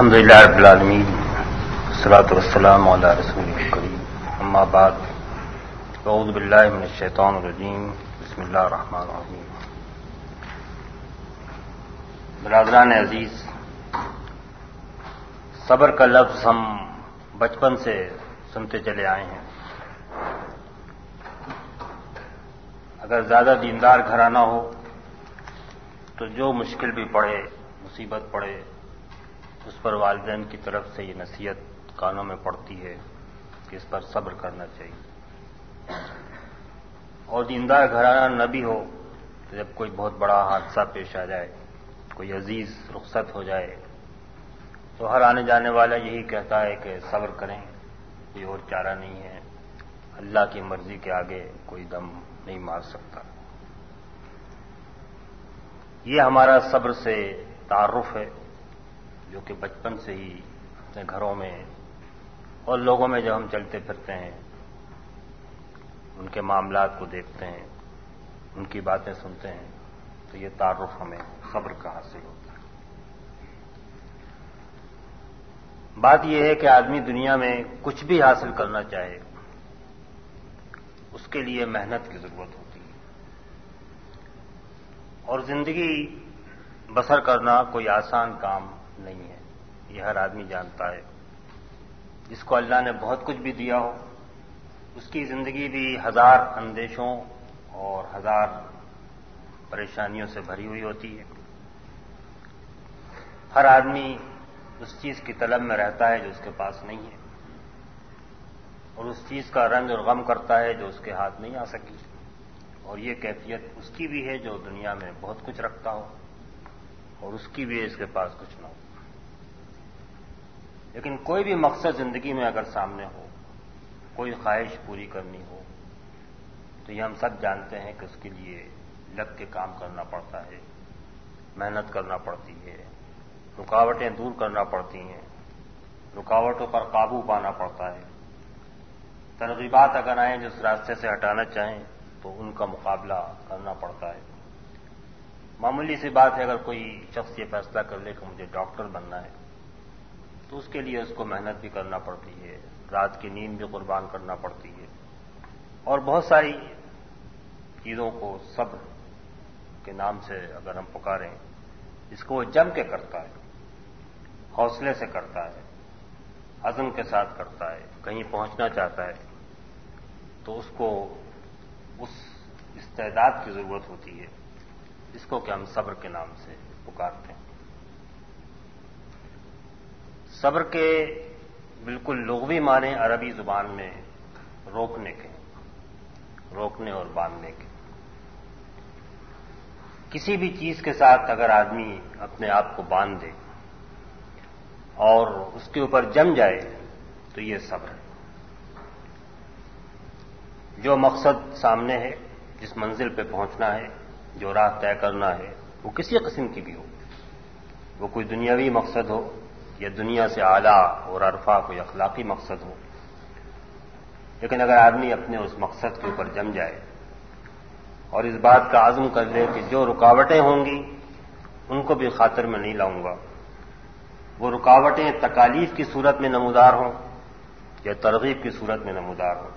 الحمد للہ رب العالمین الصلاة والسلام علی رسول کریم اما بعد، اعوذ باللہ من الشیطان الرجیم، بسم اللہ الرحمن الرحیم. برادران عزیز، صبر کا لفظ ہم بچپن سے سنتے چلے آئے ہیں۔ اگر زیادہ دیندار گھرانہ ہو، تو جو مشکل بھی پڑے مصیبت پڑے اس پر والدین کی طرف سے یہ نصیحت کانوں میں پڑتی ہے کہ اس پر صبر کرنا چاہیے۔ اور دیندار گھرانہ نہ بھی ہو تو جب کوئی بہت بڑا حادثہ پیش آ جائے، کوئی عزیز رخصت ہو جائے، تو ہر آنے جانے والا یہی کہتا ہے کہ صبر کریں، کوئی اور چارہ نہیں ہے۔ اللہ کی مرضی کے آگے کوئی دم نہیں مار سکتا۔ یہ ہمارا صبر سے تعارف ہے۔ جو کہ بچپن سے ہی اپنے گھروں میں اور لوگوں میں جب ہم چلتے پھرتے ہیں، ان کے معاملات کو دیکھتے ہیں، ان کی باتیں سنتے ہیں، تو یہ تعارف ہمیں صبر کا حاصل ہوتا ہے؟ بات یہ ہے کہ آدمی دنیا میں کچھ بھی حاصل کرنا چاہے، اس کے لیے محنت کی ضرورت ہوتی ہے۔ اور زندگی بسر کرنا کوئی آسان کام نہیں ہے۔ یہ ہر آدمی جانتا ہے۔ جس کو اللہ نے بہت کچھ بھی دیا ہو، اس کی زندگی بھی ہزار اندیشوں اور ہزار پریشانیوں سے بھری ہوئی ہوتی ہے۔ ہر آدمی اس چیز کی طلب میں رہتا ہے جو اس کے پاس نہیں ہے۔ اور اس چیز کا رنگ اور غم کرتا ہے جو اس کے ہاتھ نہیں آ سکی۔ اور یہ کیفیت اس کی بھی ہے جو دنیا میں بہت کچھ رکھتا ہو اور اس کی بھی ہے، اس کے پاس کچھ نہ ہو۔ لیکن کوئی بھی مقصد زندگی میں اگر سامنے ہو، کوئی خواہش پوری کرنی ہو، تو یہ ہم سب جانتے ہیں کہ اس کے لیے لگ کے کام کرنا پڑتا ہے، محنت کرنا پڑتی ہے، رکاوٹیں دور کرنا پڑتی ہیں، رکاوٹوں پر قابو پانا پڑتا ہے۔ ترغیبات اگر آئیں جو اس راستے سے ہٹانا چاہیں، تو ان کا مقابلہ کرنا پڑتا ہے۔ معمولی سی بات ہے، اگر کوئی شخص یہ فیصلہ کر لے کہ مجھے ڈاکٹر بننا ہے تو اس کے لیے اس کو محنت بھی کرنا پڑتی ہے، رات کی نیند بھی قربان کرنا پڑتی ہے۔ اور بہت ساری چیزوں کو صبر کے نام سے اگر ہم پکاریں، اس کو وہ جم کے کرتا ہے، حوصلے سے کرتا ہے عزم کے ساتھ کرتا ہے، کہیں پہنچنا چاہتا ہے، تو اس کو اس استعداد کی ضرورت ہوتی ہے۔ جس کو کہ ہم صبر کے نام سے پکارتے ہیں۔ صبر کے بالکل لغوی معنی عربی زبان میں روکنے کے، روکنے اور باندھنے کے۔ کسی بھی چیز کے ساتھ اگر آدمی اپنے آپ کو باندھ دے اور اس کے اوپر جم جائے تو یہ صبر ہے۔ جو مقصد سامنے ہے، جس منزل پہ پہنچنا ہے، جو راہ طے کرنا ہے، وہ کسی قسم کی بھی ہو۔ وہ کوئی دنیاوی مقصد ہو یا دنیا سے اعلیٰ اور عرفا کوئی اخلاقی مقصد ہو۔ لیکن اگر آدمی اپنے اس مقصد کے اوپر جم جائے اور اس بات کا عزم کر لے کہ جو رکاوٹیں ہوں گی، ان کو بھی خاطر میں نہیں لاؤں گا۔ وہ رکاوٹیں تکالیف کی صورت میں نمودار ہوں یا ترغیب کی صورت میں نمودار ہوں۔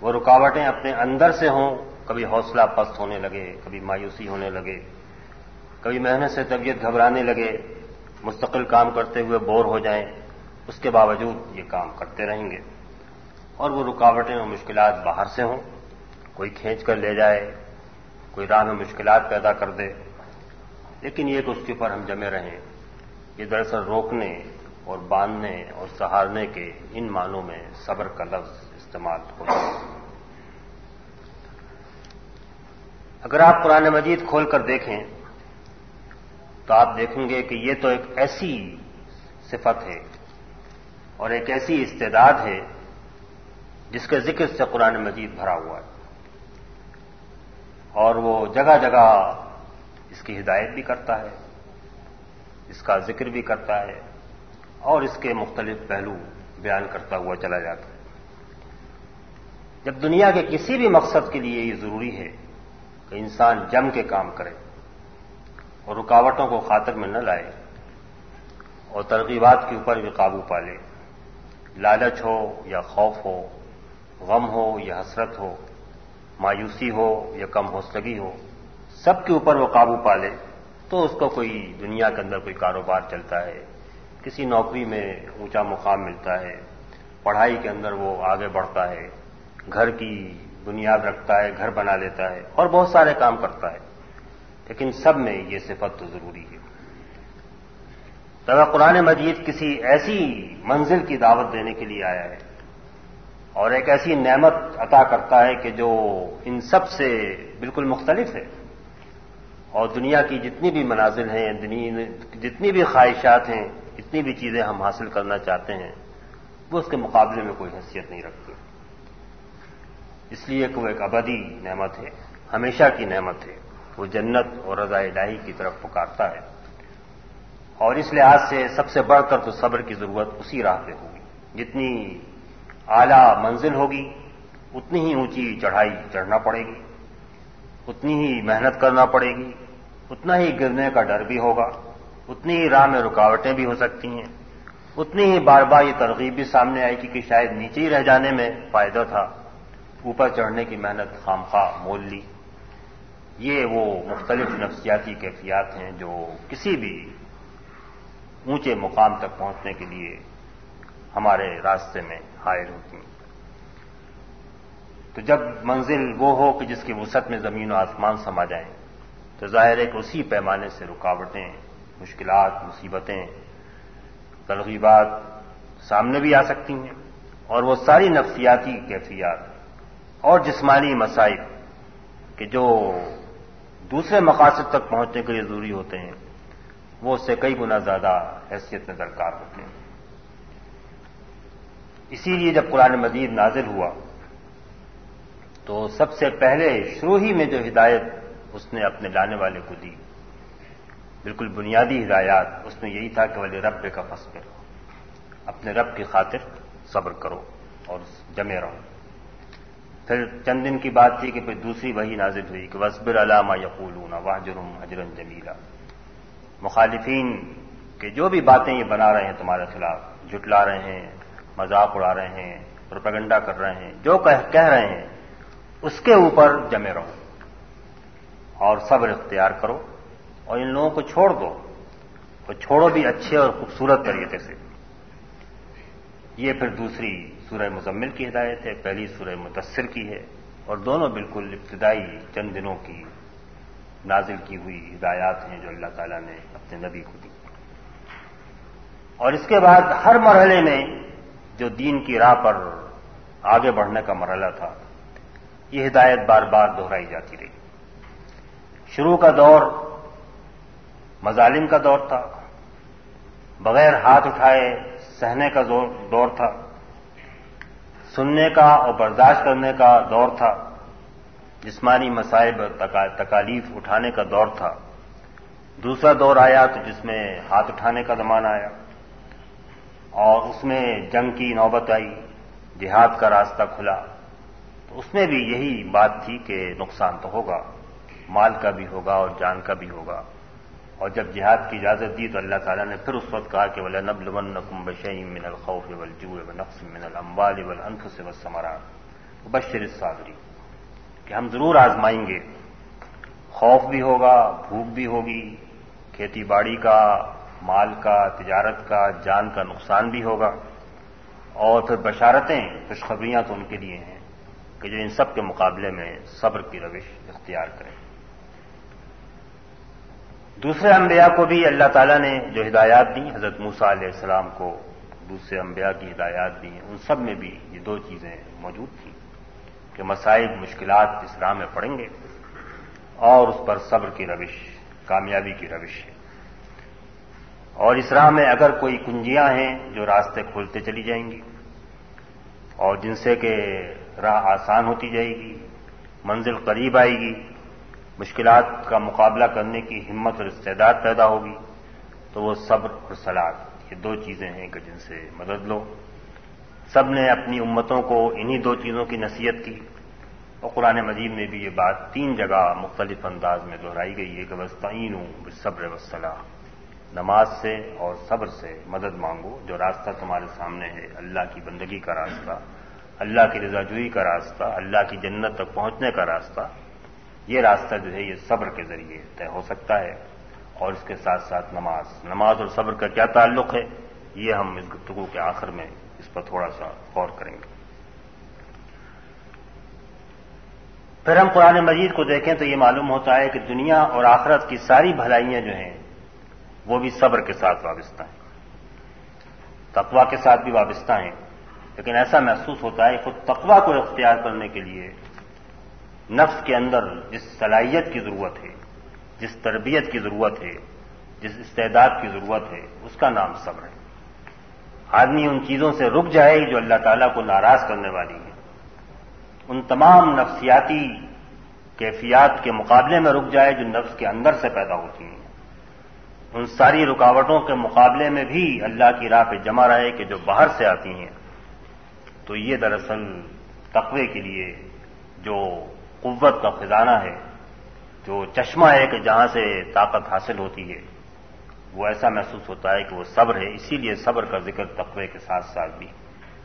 وہ رکاوٹیں اپنے اندر سے ہوں، کبھی حوصلہ پست ہونے لگے، کبھی مایوسی ہونے لگے، کبھی محنت سے طبیعت گھبرانے لگے مستقل کام کرتے ہوئے بور ہو جائیں، اس کے باوجود یہ کام کرتے رہیں گے۔ اور وہ رکاوٹیں اور مشکلات باہر سے ہوں، کوئی کھینچ کر لے جائے، کوئی راہ میں مشکلات پیدا کر دے۔ لیکن یہ کہ اس کے اوپر ہم جمے رہیں۔ یہ دراصل روکنے اور باندھنے اور سہارنے کے ان معنوں میں صبر کا لفظ استعمال ہوتا ہے اگر آپ قرآن مجید کھول کر دیکھیں تو آپ دیکھیں گے کہ یہ تو ایک ایسی صفت ہے اور ایک ایسی استعداد ہے جس کے ذکر سے قرآن مجید بھرا ہوا ہے اور وہ جگہ جگہ اس کی ہدایت بھی کرتا ہے، اس کا ذکر بھی کرتا ہے اور اس کے مختلف پہلو بیان کرتا ہوا چلا جاتا ہے۔ جب دنیا کے کسی بھی مقصد کے لیے یہ ضروری ہے کہ انسان جم کے کام کرے اور رکاوٹوں کو خاطر میں نہ لائے اور ترغیبات کے اوپر بھی قابو پا لے لالچ ہو یا خوف ہو، غم ہو یا حسرت ہو، مایوسی ہو یا کم حوصلگی ہو، سب کے اوپر وہ قابو پا لے تو اس کو کوئی دنیا کے اندر کوئی کاروبار چلتا ہے، کسی نوکری میں اونچا مقام ملتا ہے، پڑھائی کے اندر وہ آگے بڑھتا ہے، گھر کی بنیاد رکھتا ہے، گھر بنا لیتا ہے اور بہت سارے کام کرتا ہے۔ لیکن سب میں یہ صفت تو ضروری ہے۔ تب قرآن مجید کسی ایسی منزل کی دعوت دینے کے لیے آیا ہے اور ایک ایسی نعمت عطا کرتا ہے کہ جو ان سب سے بالکل مختلف ہے۔ اور دنیا کی جتنی بھی منازل ہیں جتنی بھی خواہشات ہیں، جتنی بھی چیزیں ہم حاصل کرنا چاہتے ہیں، وہ اس کے مقابلے میں کوئی حیثیت نہیں رکھتی اس لیے کہ وہ ایک ابدی نعمت ہے، ہمیشہ کی نعمت ہے۔ وہ جنت اور رضا الہی کی طرف پکارتا ہے۔ اور اس لحاظ سے سب سے بڑھ کر تو صبر کی ضرورت اسی راہ پہ ہوگی۔ جتنی اعلی منزل ہوگی، اتنی ہی اونچی چڑھائی چڑھنا پڑے گی۔ اتنی ہی محنت کرنا پڑے گی۔ اتنا ہی گرنے کا ڈر بھی ہوگا۔ اتنی ہی راہ میں رکاوٹیں بھی ہو سکتی ہیں۔ اتنی ہی بار بار یہ ترغیب بھی سامنے آئی کہ شاید نیچے ہی رہ جانے میں فائدہ تھا۔ اوپر چڑھنے کی محنت خامخواہ مول لی۔ یہ وہ مختلف نفسیاتی کیفیات ہیں جو کسی بھی اونچے مقام تک پہنچنے کے لیے ہمارے راستے میں حائل ہوتی ہیں۔ تو جب منزل وہ ہو کہ جس کی وسعت میں زمین و آسمان سما جائیں، تو ظاہر ہے کہ اسی پیمانے سے رکاوٹیں، مشکلات، مصیبتیں، ترغیبات سامنے بھی آ سکتی ہیں۔ اور وہ ساری نفسیاتی کیفیات اور جسمانی مسائل کہ جو دوسرے مقاصد تک پہنچنے کے لیے ضروری ہوتے ہیں۔ وہ اس سے کئی گنا زیادہ حیثیت میں درکار ہوتے ہیں۔ اسی لیے جب قرآن مجید نازل ہوا، تو سب سے پہلے شروع ہی میں جو ہدایت اس نے اپنے لانے والے کو دی، بالکل بنیادی ہدایات، اس میں یہی تھا کہ ولی رب کا فصل اپنے رب کی خاطر صبر کرو اور جمے رہو۔ پھر چند دن کی بات تھی کہ پھر دوسری وہی نازل ہوئی کہ وسبر علامہ یقولون واہ جرم حجرن جمیلا مخالفین کے جو بھی باتیں یہ بنا رہے ہیں تمہارے خلاف جٹلا رہے ہیں، مذاق اڑا رہے ہیں، پروپیگنڈا کر رہے ہیں، جو کہہ رہے ہیں، اس کے اوپر جمے رہو اور صبر اختیار کرو اور ان لوگوں کو چھوڑ دو اور چھوڑو بھی اچھے اور خوبصورت طریقے سے۔ یہ پھر دوسری سورہ مزمل کی ہدایت ہے، پہلی سورہ مدثر کی ہے اور دونوں بالکل ابتدائی چند دنوں کی نازل کی ہوئی ہدایات ہیں جو اللہ تعالیٰ نے اپنے نبی کو دی۔ اور اس کے بعد ہر مرحلے میں جو دین کی راہ پر آگے بڑھنے کا مرحلہ تھا، یہ ہدایت بار بار دہرائی جاتی رہی۔ شروع کا دور مظالم کا دور تھا، بغیر ہاتھ اٹھائے سہنے کا دور تھا۔ سننے کا اور برداشت کرنے کا دور تھا۔ جسمانی مسائب تکالیف اٹھانے کا دور تھا۔ دوسرا دور آیا تو جس میں ہاتھ اٹھانے کا زمانہ آیا۔ اور اس میں جنگ کی نوبت آئی، جہاد کا راستہ کھلا۔ تو اس میں بھی یہی بات تھی کہ نقصان تو ہوگا، مال کا بھی ہوگا اور جان کا بھی ہوگا۔ اور جب جہاد کی اجازت دی تو اللہ تعالیٰ نے پھر اس وقت کہا کہ ولا نبل ون بشعیم من الخوف والجوع ونقص من الاموال والانفس والثمرات بشر الصابری کہ ہم ضرور آزمائیں گے۔ خوف بھی ہوگا، بھوک بھی ہوگی، کھیتی باڑی کا، مال کا، تجارت کا، جان کا نقصان بھی ہوگا۔ اور پھر بشارتیں، خوشخبریاں تو ان کے لیے ہیں کہ جو ان سب کے مقابلے میں صبر کی روش اختیار کریں۔ دوسرے انبیاء کو بھی اللہ تعالیٰ نے جو ہدایات دی حضرت موسا علیہ السلام کو دوسرے انبیاء کی ہدایات دی ان سب میں بھی یہ دو چیزیں موجود تھیں کہ مسائل، مشکلات اس راہ میں پڑیں گے اور اس پر صبر کی روش، کامیابی کی روش ہے۔ اور اس راہ میں اگر کوئی کنجیاں ہیں جو راستے کھولتے چلی جائیں گی اور جن سے کہ راہ آسان ہوتی جائے گی، منزل قریب آئے گی مشکلات کا مقابلہ کرنے کی ہمت اور استعداد پیدا ہوگی، تو وہ صبر اور سلاد یہ دو چیزیں ہیں کہ جن سے مدد لو۔ سب نے اپنی امتوں کو انہی دو چیزوں کی نصیحت کی۔ اور قرآن مجید میں بھی یہ بات تین جگہ مختلف انداز میں دہرائی گئی ہے کہ بس تعین ہوں صبر وسلح نماز سے اور صبر سے مدد مانگو، جو راستہ تمہارے سامنے ہے، اللہ کی بندگی کا راستہ، اللہ کی رضا جوئی کا راستہ، اللہ کی جنت تک پہنچنے کا راستہ۔ یہ راستہ جو ہے یہ صبر کے ذریعے طے ہو سکتا ہے اور اس کے ساتھ ساتھ نماز۔ نماز اور صبر کا کیا تعلق ہے؟ یہ ہم اس گفتگو کے آخر میں اس پر تھوڑا سا غور کریں گے۔ پھر ہم قرآن مجید کو دیکھیں تو یہ معلوم ہوتا ہے کہ دنیا اور آخرت کی ساری بھلائیاں جو ہیں، وہ بھی صبر کے ساتھ وابستہ ہیں۔ تقوا کے ساتھ بھی وابستہ ہیں۔ لیکن ایسا محسوس ہوتا ہے خود تقوا کو اختیار کرنے کے لیے نفس کے اندر جس صلاحیت کی ضرورت ہے، جس تربیت کی ضرورت ہے، جس استعداد کی ضرورت ہے، اس کا نام صبر ہے۔ آدمی ان چیزوں سے رک جائے جو اللہ تعالیٰ کو ناراض کرنے والی ہیں۔ ان تمام نفسیاتی کیفیات کے مقابلے میں رک جائے جو نفس کے اندر سے پیدا ہوتی ہیں۔ ان ساری رکاوٹوں کے مقابلے میں بھی اللہ کی راہ پہ جمع رہے کہ جو باہر سے آتی ہیں۔ تو یہ دراصل تقوی کے لیے جو قوت کا خزانہ ہے جو چشمہ ہے کہ جہاں سے طاقت حاصل ہوتی ہے۔ وہ ایسا محسوس ہوتا ہے کہ وہ صبر ہے، اسی لیے صبر کا ذکر تقوی کے ساتھ ساتھ بھی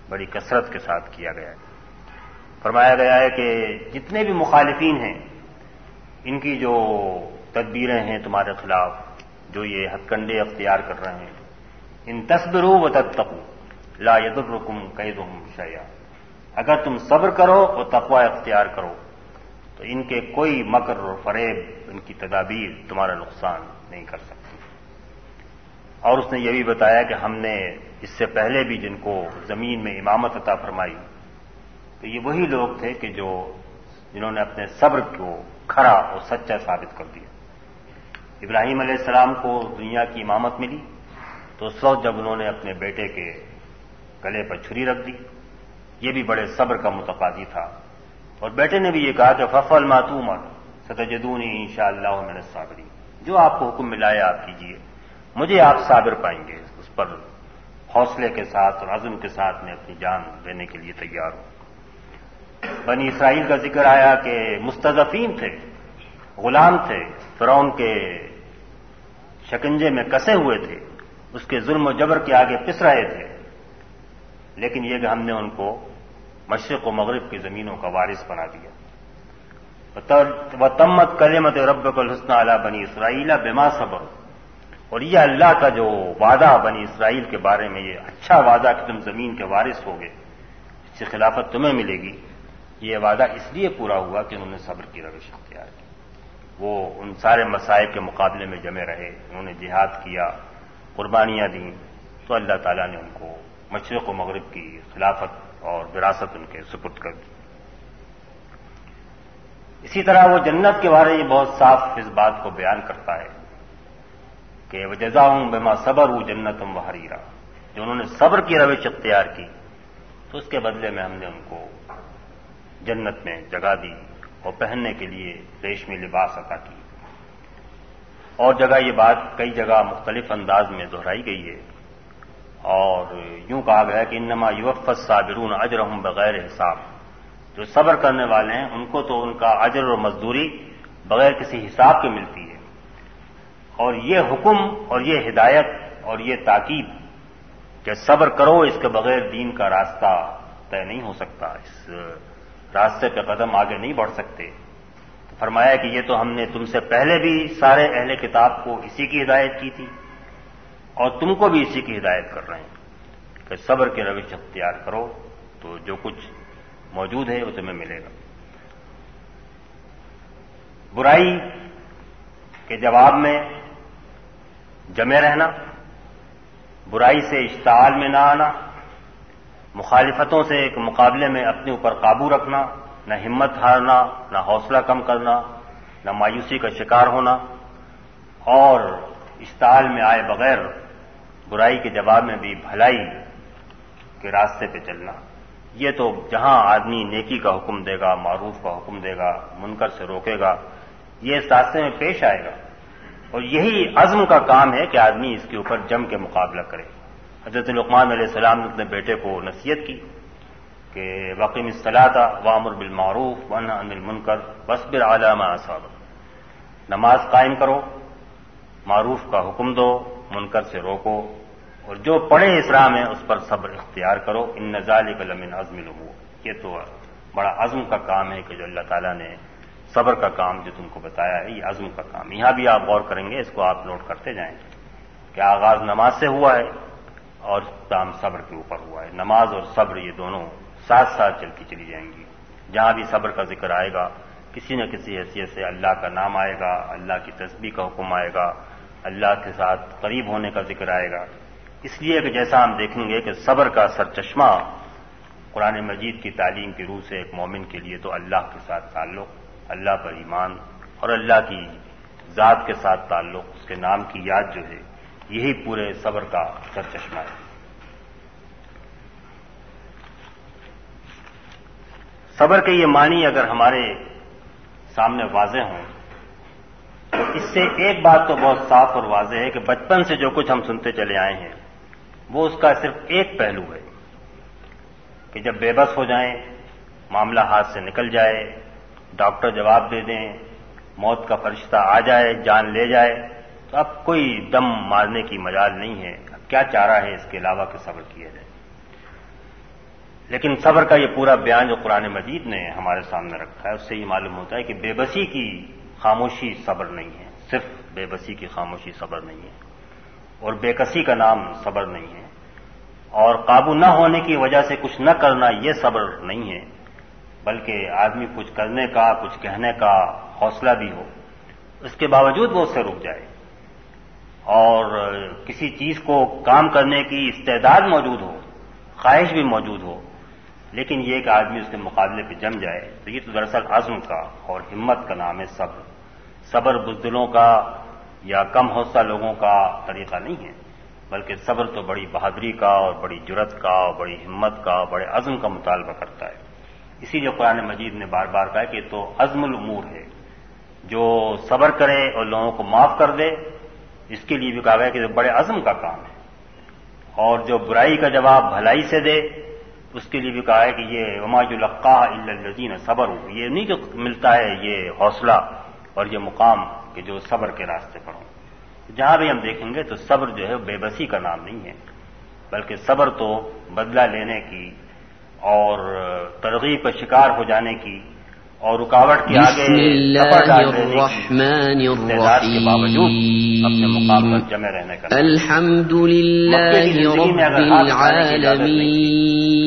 بڑی کثرت کے ساتھ کیا گیا ہے۔ فرمایا گیا ہے کہ جتنے بھی مخالفین ہیں، ان کی جو تدبیریں ہیں تمہارے خلاف، جو یہ ہتھ کنڈے اختیار کر رہے ہیں، ان تصبرو و تتقو لا ید الرکم قید شیا اگر تم صبر کرو اور تقوا اختیار کرو تو ان کے کوئی مکر اور فریب، ان کی تدابیر تمہارا نقصان نہیں کر سکتی اور اس نے یہ بھی بتایا کہ ہم نے اس سے پہلے بھی جن کو زمین میں امامت عطا فرمائی، تو یہ وہی لوگ تھے کہ جو جنہوں نے اپنے صبر کو کھڑا اور سچا ثابت کر دیا۔ ابراہیم علیہ السلام کو دنیا کی امامت ملی، تو اس وقت جب انہوں نے اپنے بیٹے کے گلے پر چھری رکھ دی، یہ بھی بڑے صبر کا متقاضی تھا۔ اور بیٹے نے بھی یہ کہا کہ ففل ماتومر ستجدونی ان شاء اللہ میں صابری جو آپ کو حکم ملا ہے آپ کیجیے مجھے آپ صابر پائیں گے۔ اس پر حوصلے کے ساتھ اور عزم کے ساتھ میں اپنی جان دینے کے لیے تیار ہوں۔ بنی اسرائیل کا ذکر آیا کہ مستضفین تھے، غلام تھے، فرعون کے شکنجے میں کسے ہوئے تھے، اس کے ظلم و جبر کے آگے پس رہے تھے۔ لیکن یہ کہ ہم نے ان کو مشرق و مغرب کی زمینوں کا وارث بنا دیا۔ و تمت کلیمت رب الحسن علا بنی اسرائیل بما صبر۔ اور یہ اللہ کا جو وعدہ بنی اسرائیل کے بارے میں یہ اچھا وعدہ کہ تم زمین کے وارث ہوگے اس سے خلافت تمہیں ملے گی۔ یہ وعدہ اس لیے پورا ہوا کہ انہوں نے صبر کی روش اختیار کی۔ وہ ان سارے مسائل کے مقابلے میں جمے رہے، انہوں نے جہاد کیا، قربانیاں دیں۔ تو اللہ تعالیٰ نے ان کو مشرق و مغرب کی خلافت اور وراثت ان کے سپرد کر دی۔ اسی طرح وہ جنت کے بارے میں بہت صاف اس بات کو بیان کرتا ہے کہ وہ جزا ہوں بما صبر ہوں جنت ہوں ہریرا جو انہوں نے صبر کی روش اختیار کی، تو اس کے بدلے میں ہم نے ان کو جنت میں جگہ دی اور پہننے کے لیے ریشمی لباس عطا کی۔ اور جگہ یہ بات کئی جگہ مختلف انداز میں دہرائی گئی ہے۔ اور یوں کہا گیا کہ انما یوفت صابرون اجر بغیر حساب۔ جو صبر کرنے والے ہیں، ان کو تو ان کا اجر اور مزدوری بغیر کسی حساب کے ملتی ہے۔ اور یہ حکم اور یہ ہدایت اور یہ تاکید کہ صبر کرو، اس کے بغیر دین کا راستہ طے نہیں ہو سکتا، اس راستے پہ قدم آگے نہیں بڑھ سکتے۔ فرمایا کہ یہ تو ہم نے تم سے پہلے بھی سارے اہل کتاب کو اسی کی ہدایت کی تھی۔ اور تم کو بھی اسی کی ہدایت کر رہے ہیں کہ صبر کے روش اختیار کرو تو جو کچھ موجود ہے وہ تمہیں ملے گا۔ برائی کے جواب میں جمے رہنا، برائی سے اشتعال میں نہ آنا، مخالفتوں سے ایک مقابلے میں اپنے اوپر قابو رکھنا، نہ ہمت ہارنا، نہ حوصلہ کم کرنا، نہ مایوسی کا شکار ہونا اور اشتعال میں آئے بغیر برائی کے جواب میں بھی بھلائی کے راستے پہ چلنا۔ یہ تو جہاں آدمی نیکی کا حکم دے گا، معروف کا حکم دے گا، منکر سے روکے گا، یہ اس راستے میں پیش آئے گا۔ اور یہی عزم کا کام ہے کہ آدمی اس کے اوپر جم کے مقابلہ کرے۔ حضرت لقمان علیہ السلام نے اپنے بیٹے کو نصیحت کی کہ وقیم اصطلاح وامر بالمعروف ون ان المنکر بصبر علامہ صاحب نماز قائم کرو، معروف کا حکم دو منکر سے روکو اور جو پڑے اسلام ہے اس پر صبر اختیار کرو۔ ان نظال قلم عزم لمو یہ تو بڑا عزم کا کام ہے کہ جو اللہ تعالیٰ نے صبر کا کام جو تم کو بتایا ہے، یہ عزم کا کام۔ یہاں بھی آپ غور کریں گے، اس کو آپ نوٹ کرتے جائیں کہ آغاز نماز سے ہوا ہے اور کام صبر کے اوپر ہوا ہے۔ نماز اور صبر یہ دونوں ساتھ ساتھ چلتی چلی جائیں گی۔ جہاں بھی صبر کا ذکر آئے گا، کسی نہ کسی حیثیت سے اللہ کا نام آئے گا، اللہ کی تسبیح کا حکم آئے گا اللہ کے ساتھ قریب ہونے کا ذکر آئے گا۔ اس لیے کہ جیسا ہم دیکھیں گے کہ صبر کا سر چشمہ قرآن مجید کی تعلیم کی روح سے ایک مومن کے لیے تو اللہ کے ساتھ تعلق، اللہ پر ایمان اور اللہ کی ذات کے ساتھ تعلق، اس کے نام کی یاد جو ہے، یہی پورے صبر کا سر چشمہ ہے۔ صبر کے یہ معنی اگر ہمارے سامنے واضح ہوں اس سے ایک بات تو بہت صاف اور واضح ہے کہ بچپن سے جو کچھ ہم سنتے چلے آئے ہیں، وہ اس کا صرف ایک پہلو ہے کہ جب بے بس ہو جائیں، معاملہ ہاتھ سے نکل جائے، ڈاکٹر جواب دے دیں، موت کا فرشتہ آ جائے، جان لے جائے، تو اب کوئی دم مارنے کی مجال نہیں ہے۔ اب کیا چارہ ہے اس کے علاوہ کہ صبر کیا جائے؟ لیکن صبر کا یہ پورا بیان جو قرآن مجید نے ہمارے سامنے رکھا ہے، اس سے یہ معلوم ہوتا ہے کہ بے بسی کی خاموشی صبر نہیں ہے۔ صرف بے بسی کی خاموشی صبر نہیں ہے۔ اور بے کسی کا نام صبر نہیں ہے۔ اور قابو نہ ہونے کی وجہ سے کچھ نہ کرنا یہ صبر نہیں ہے، بلکہ آدمی کچھ کرنے کا، کچھ کہنے کا حوصلہ بھی ہو۔ اس کے باوجود وہ اس سے رک جائے۔ اور کسی چیز کو کام کرنے کی استعداد موجود ہو، خواہش بھی موجود ہو۔ لیکن یہ کہ آدمی اس کے مقابلے پہ جم جائے، تو یہ تو دراصل عزم کا اور ہمت کا نام ہے صبر۔ صبر بزدلوں کا یا کم حوصلہ لوگوں کا طریقہ نہیں ہے، بلکہ صبر تو بڑی بہادری کا اور بڑی جرت کا اور بڑی ہمت کا بڑے عزم کا مطالبہ کرتا ہے۔ اسی لیے قرآن مجید نے بار بار کہا کہ تو عزم العمور ہے۔ جو صبر کرے اور لوگوں کو معاف کر دے، اس کے لیے بھی کہا گیا کہ بڑے عزم کا کام ہے۔ اور جو برائی کا جواب بھلائی سے دے اس کے لیے بھی کہا ہے کہ یہ وماج القاع الدین صبر یہ نہیں جو ملتا ہے یہ حوصلہ اور یہ مقام کہ جو صبر کے راستے پر ہوں۔ جہاں بھی ہم دیکھیں گے تو صبر جو ہے بے بسی کا نام نہیں ہے بلکہ صبر تو بدلہ لینے کی اور ترغیب کا شکار ہو جانے کی اور رکاوٹ کے آگے الرحمن الرحیم۔ جمع رہنے کا الحمد للہ رب العالمین۔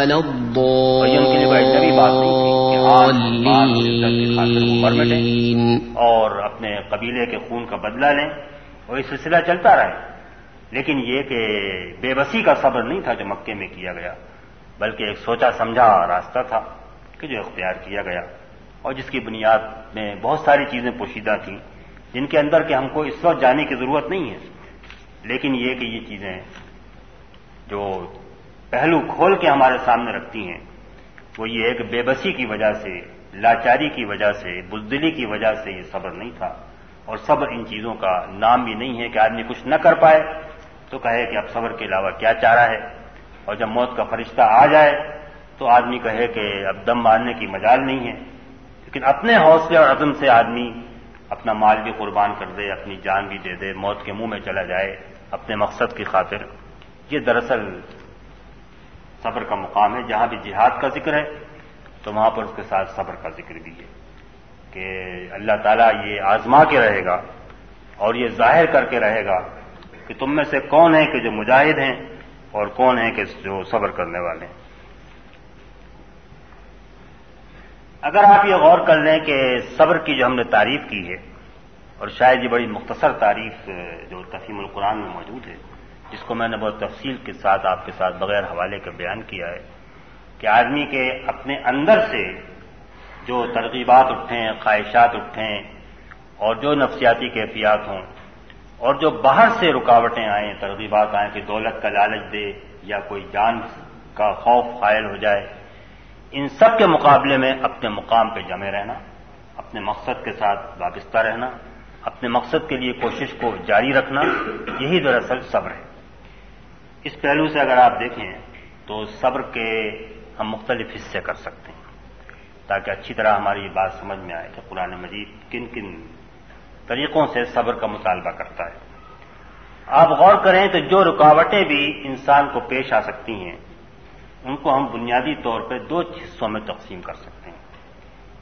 اور کے کوئی اور اپنے قبیلے کے خون کا بدلہ لیں اور یہ سلسلہ چلتا رہے۔ لیکن یہ کہ بے بسی کا صبر نہیں تھا جو مکے میں کیا گیا بلکہ ایک سوچا سمجھا راستہ تھا کہ جو اختیار کیا گیا۔ اور جس کی بنیاد میں بہت ساری چیزیں پوشیدہ تھیں جن کے اندر کہ ہم کو اس وقت جانے کی ضرورت نہیں ہے۔ لیکن یہ کہ یہ چیزیں جو پہلو کھول کے ہمارے سامنے رکھتی ہیں۔ وہ یہ ہے کہ بے بسی کی وجہ سے، لاچاری کی وجہ سے بزدلی کی وجہ سے یہ صبر نہیں تھا۔ اور صبر ان چیزوں کا نام بھی نہیں ہے کہ آدمی کچھ نہ کر پائے۔ تو کہے کہ اب صبر کے علاوہ کیا چارہ ہے؟ اور جب موت کا فرشتہ آ جائے تو آدمی کہے کہ اب دم مارنے کی مجال نہیں ہے۔ لیکن اپنے حوصلے اور عزم سے آدمی اپنا مال بھی قربان کر دے، اپنی جان بھی دے دے، موت کے منہ میں چلا جائے، اپنے مقصد کی خاطر۔ یہ دراصل صبر کا مقام ہے، جہاں بھی جہاد کا ذکر ہے، تو وہاں پر اس کے ساتھ صبر کا ذکر بھی ہے کہ اللہ تعالیٰ یہ آزما کے رہے گا اور یہ ظاہر کر کے رہے گا کہ تم میں سے کون ہے کہ جو مجاہد ہیں اور کون ہے کہ جو صبر کرنے والے ہیں۔ اگر آپ یہ غور کر لیں کہ صبر کی جو ہم نے تعریف کی ہے اور شاید یہ بڑی مختصر تعریف جو تفہیم القرآن میں موجود ہے جس کو میں نے بہت تفصیل کے ساتھ آپ کے ساتھ بغیر حوالے کا بیان کیا ہے، کہ آدمی کے اپنے اندر سے جو ترغیبات اٹھیں، خواہشات اٹھیں، اور جو نفسیاتی کیفیات ہوں، اور جو باہر سے رکاوٹیں آئیں، ترغیبات آئیں کہ دولت کا لالچ دے یا کوئی جان کا خوف قائل ہو جائے، ان سب کے مقابلے میں اپنے مقام پہ جمے رہنا، اپنے مقصد کے ساتھ وابستہ رہنا، اپنے مقصد کے لیے کوشش کو جاری رکھنا، یہی دراصل صبر ہے۔ اس پہلو سے اگر آپ دیکھیں تو صبر کے ہم مختلف حصے کر سکتے ہیں تاکہ اچھی طرح ہماری یہ بات سمجھ میں آئے کہ قرآن مجید کن کن طریقوں سے صبر کا مطالبہ کرتا ہے۔ آپ غور کریں تو جو رکاوٹیں بھی انسان کو پیش آ سکتی ہیں، ان کو ہم بنیادی طور پہ دو حصوں میں تقسیم کر سکتے ہیں۔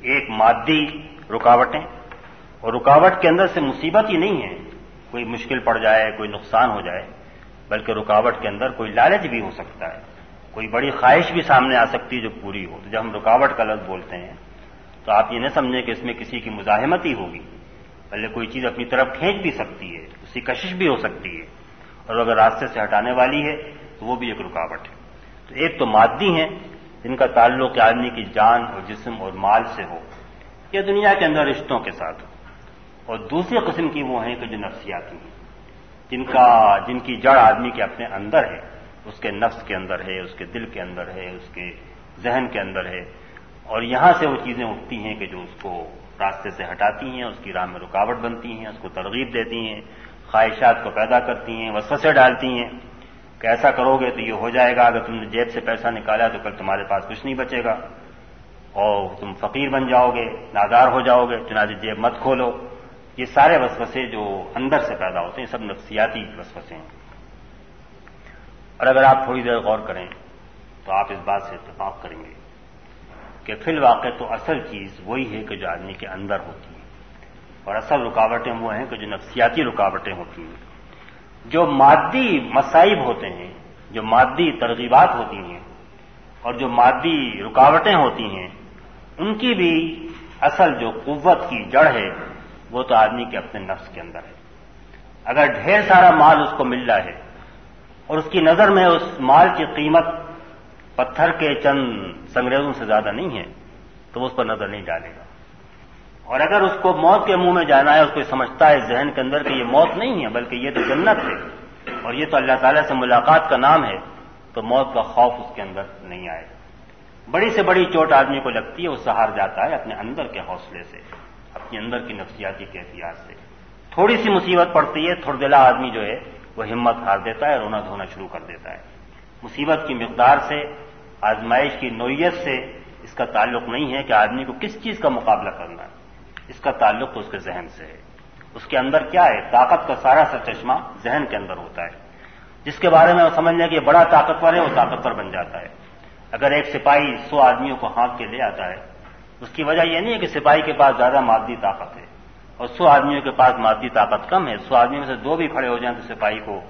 ایک مادی رکاوٹیں، اور رکاوٹ کے اندر سے مصیبت ہی نہیں ہے، کوئی مشکل پڑ جائے، کوئی نقصان ہو جائے بلکہ رکاوٹ کے اندر کوئی لالچ بھی ہو سکتا ہے۔ کوئی بڑی خواہش بھی سامنے آ سکتی ہے جو پوری ہو۔ تو جب ہم رکاوٹ کا لفظ بولتے ہیں، تو آپ یہ نہ سمجھیں کہ اس میں کسی کی مزاحمت ہی ہوگی پہلے کوئی چیز اپنی طرف کھینچ بھی سکتی ہے اس کی کشش بھی ہو سکتی ہے۔ اور اگر راستے سے ہٹانے والی ہے، تو وہ بھی ایک رکاوٹ ہے۔ تو ایک تو مادی ہیں، جن کا تعلق آدمی کی جان اور جسم اور مال سے ہو، یا دنیا کے اندر رشتوں کے ساتھ ہو۔ اور دوسری قسم کی وہ ہیں کہ جو نفسیاتی ہیں۔ جن کا جن کی جڑ آدمی کے اپنے اندر ہے، اس کے نفس کے اندر ہے، اس کے دل کے اندر ہے، اس کے ذہن کے اندر ہے۔ اور یہاں سے وہ چیزیں اٹھتی ہیں کہ جو اس کو راستے سے ہٹاتی ہیں، اس کی راہ میں رکاوٹ بنتی ہیں، اس کو ترغیب دیتی ہیں، خواہشات کو پیدا کرتی ہیں، وسوسے ڈالتی ہیں۔ کہ ایسا کرو گے تو یہ ہو جائے گا، اگر تم نے جیب سے پیسہ نکالا تو کل تمہارے پاس کچھ نہیں بچے گا۔ اور تم فقیر بن جاؤ گے، نادار ہو جاؤ گے، چنانچہ جیب مت کھولو۔ یہ سارے وسوسے جو اندر سے پیدا ہوتے ہیں، سب نفسیاتی وسوسے ہیں۔ اور اگر آپ تھوڑی دیر غور کریں، تو آپ اس بات سے اتفاق کریں گے کہ فی الواقع تو اصل چیز وہی ہے کہ جو آدمی کے اندر ہوتی ہے۔ اور اصل رکاوٹیں وہ ہیں کہ جو نفسیاتی رکاوٹیں ہوتی ہیں۔ جو مادی مصائب ہوتے ہیں، جو مادی ترغیبات ہوتی ہیں، اور جو مادی رکاوٹیں ہوتی ہیں، ان کی بھی اصل جو قوت کی جڑ ہے وہ تو آدمی کے اپنے نفس کے اندر ہے۔ اگر ڈھیر سارا مال اس کو مل رہا ہے اور اس کی نظر میں اس مال کی قیمت پتھر کے چند سنگریزوں سے زیادہ نہیں ہے، تو وہ اس پر نظر نہیں ڈالے گا۔ اور اگر اس کو موت کے منہ میں جانا ہے، اس کو سمجھتا ہے ذہن کے اندر کہ یہ موت نہیں ہے، بلکہ یہ تو جنت ہے اور یہ تو اللہ تعالیٰ سے ملاقات کا نام ہے، تو موت کا خوف اس کے اندر نہیں آئے۔ گا بڑی سے بڑی چوٹ آدمی کو لگتی ہے، وہ سہار جاتا ہے اپنے اندر کے حوصلے سے۔ اپنے اندر کی نفسیاتی کیفیات سے۔ تھوڑی سی مصیبت پڑتی ہے تھوڑ دلا آدمی جو ہے، وہ ہمت ہار دیتا ہے، رونا دھونا شروع کر دیتا ہے۔ مصیبت کی مقدار سے، آزمائش کی نوعیت سے اس کا تعلق نہیں ہے کہ آدمی کو کس چیز کا مقابلہ کرنا ہے۔ اس کا تعلق تو اس کے ذہن سے ہے۔ اس کے اندر کیا ہے؟ طاقت کا سارا سا چشمہ ذہن کے اندر ہوتا ہے۔ جس کے بارے میں وہ سمجھ لیں کہ یہ بڑا طاقتور ہے، وہ طاقتور بن جاتا ہے۔ اگر ایک سپاہی سو آدمیوں کو ہانک کے لے آتا ہے اس کی وجہ یہ نہیں ہے کہ سپاہی کے پاس زیادہ مادی طاقت ہے اور سو آدمیوں کے پاس مادی طاقت کم ہے، سو آدمیوں میں سے دو بھی کھڑے ہو جائیں تو سپاہی کو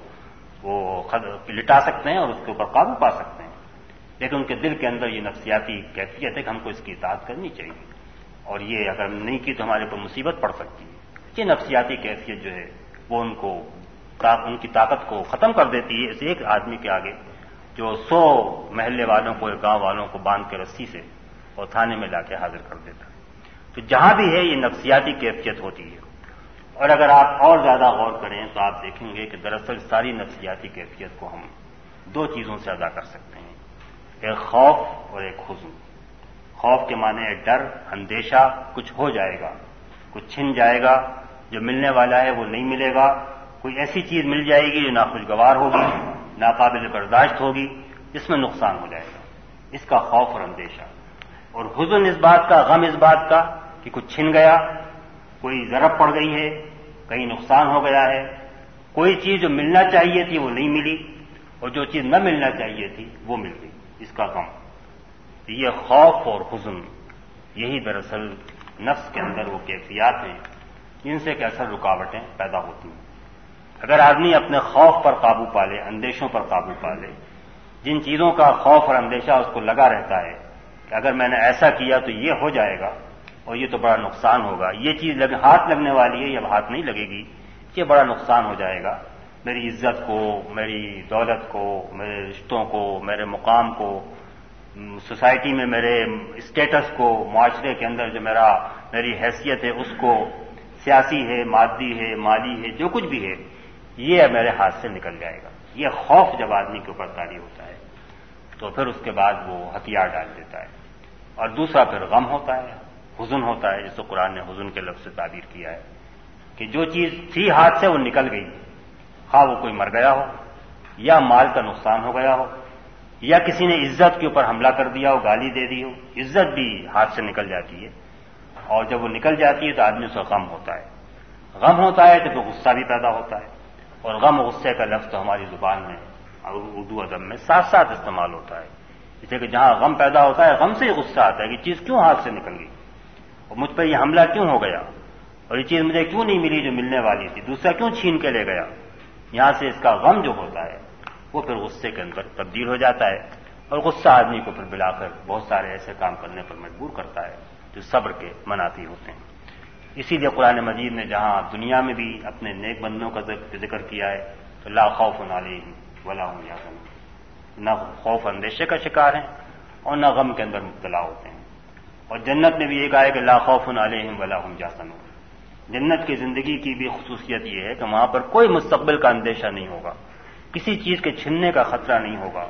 وہ لٹا سکتے ہیں اور اس کے اوپر قابو پا سکتے ہیں۔ لیکن ان کے دل کے اندر یہ نفسیاتی کیفیت ہے کہ ہم کو اس کی اطاعت کرنی چاہیے۔ اور یہ اگر نہیں کی تو ہمارے اوپر مصیبت پڑ سکتی ہے۔ یہ نفسیاتی کیفیت جو ہے، وہ ان کو ان کی طاقت کو ختم کر دیتی ہے۔ اس ایک آدمی کے آگے جو سو محلے والوں کو، گاؤں والوں کو باندھ کے رسی سے اور تھانے میں لا کے حاضر کر دیتا ہے۔ تو جہاں بھی ہے یہ نفسیاتی کیفیت ہوتی ہے۔ اور اگر آپ اور زیادہ غور کریں تو آپ دیکھیں گے کہ دراصل ساری نفسیاتی کیفیت کو ہم دو چیزوں سے ادا کر سکتے ہیں۔ ایک خوف اور ایک حزن۔ خوف کے معنی ہے ڈر، اندیشہ، کچھ ہو جائے گا، کچھ چھن جائے گا، جو ملنے والا ہے وہ نہیں ملے گا۔ کوئی ایسی چیز مل جائے گی جو ناخوشگوار ہوگی، ناقابل برداشت ہوگی، جس میں نقصان ہو جائے گا۔ اس کا خوف اور اندیشہ۔ اور حزن اس بات کا، غم اس بات کا کہ کچھ چھن گیا، کوئی ضرب پڑ گئی ہے، کہیں نقصان ہو گیا ہے۔ کوئی چیز جو ملنا چاہیے تھی وہ نہیں ملی اور جو چیز نہ ملنا چاہیے تھی وہ مل گئی۔ اس کا غم۔ یہ خوف اور حزن، یہی دراصل نفس کے اندر وہ کیفیات ہیں جن سے کہ رکاوٹیں پیدا ہوتی ہیں۔ اگر آدمی اپنے خوف پر قابو پا لے، اندیشوں پر قابو پا لے، جن چیزوں کا خوف اور اندیشہ اس کو لگا رہتا ہے کہ اگر میں نے ایسا کیا تو یہ ہو جائے گا اور یہ تو بڑا نقصان ہوگا۔ یہ چیز لگ، ہاتھ لگنے والی ہے یا ہاتھ نہیں لگے گی۔ یہ بڑا نقصان ہو جائے گا۔ میری عزت کو، میری دولت کو، میرے رشتوں کو، میرے مقام کو، سوسائٹی میں میرے اسٹیٹس کو، معاشرے کے اندر جو میرا، میری حیثیت ہے، اس کو سیاسی ہے، مادی ہے، مالی ہے، جو کچھ بھی ہے، یہ میرے ہاتھ سے نکل جائے گا۔ یہ خوف جب آدمی کے اوپر تاری ہوتا ہے، تو پھر اس کے بعد وہ ہتھیار ڈال دیتا ہے۔ اور دوسرا پھر غم ہوتا ہے، حزن ہوتا ہے جس کو قرآن نے حزن کے لفظ سے تعبیر کیا ہے کہ جو چیز تھی ہاتھ سے وہ نکل گئی۔ ہاں وہ کوئی مر گیا ہو، یا مال کا نقصان ہو گیا ہو، یا کسی نے عزت کے اوپر حملہ کر دیا ہو، گالی دے دی ہو، عزت بھی ہاتھ سے نکل جاتی ہے۔ اور جب وہ نکل جاتی ہے تو آدمی اس کا غم ہوتا ہے۔ غم ہوتا ہے تو غصہ بھی پیدا ہوتا ہے۔ اور غم غصے کا لفظ تو ہماری زبان میں اردو ادب میں ساتھ ساتھ استعمال ہوتا ہے۔ اس لیے کہ جہاں غم پیدا ہوتا ہے، غم سے ہی غصہ آتا ہے کہ چیز کیوں ہاتھ سے نکل گئی؟ اور مجھ پر یہ حملہ کیوں ہو گیا؟ اور یہ چیز مجھے کیوں نہیں ملی جو ملنے والی تھی؟ دوسرا کیوں چھین کے لے گیا؟ یہاں سے اس کا غم جو ہوتا ہے، وہ پھر غصے کے اندر تبدیل ہو جاتا ہے اور غصہ آدمی کو پھر بلا کر بہت سارے ایسے کام کرنے پر مجبور کرتا ہے جو صبر کے منافی ہوتے ہیں۔ اسی لیے قرآن مجید نے جہاں دنیا میں بھی اپنے نیک بندوں کا ذکر کیا ہے، تو لا خوف علیہ ولا ہوں یا نہ خوف اندیشے کا شکار ہیں اور نہ غم کے اندر مبتلا ہوتے ہیں۔ اور جنت میں بھی یہ کہا ہے کہ لا خوف علیہم ولا ہم جاسن جنت کی زندگی کی بھی خصوصیت یہ ہے کہ وہاں پر کوئی مستقبل کا اندیشہ نہیں ہوگا۔ کسی چیز کے چھننے کا خطرہ نہیں ہوگا۔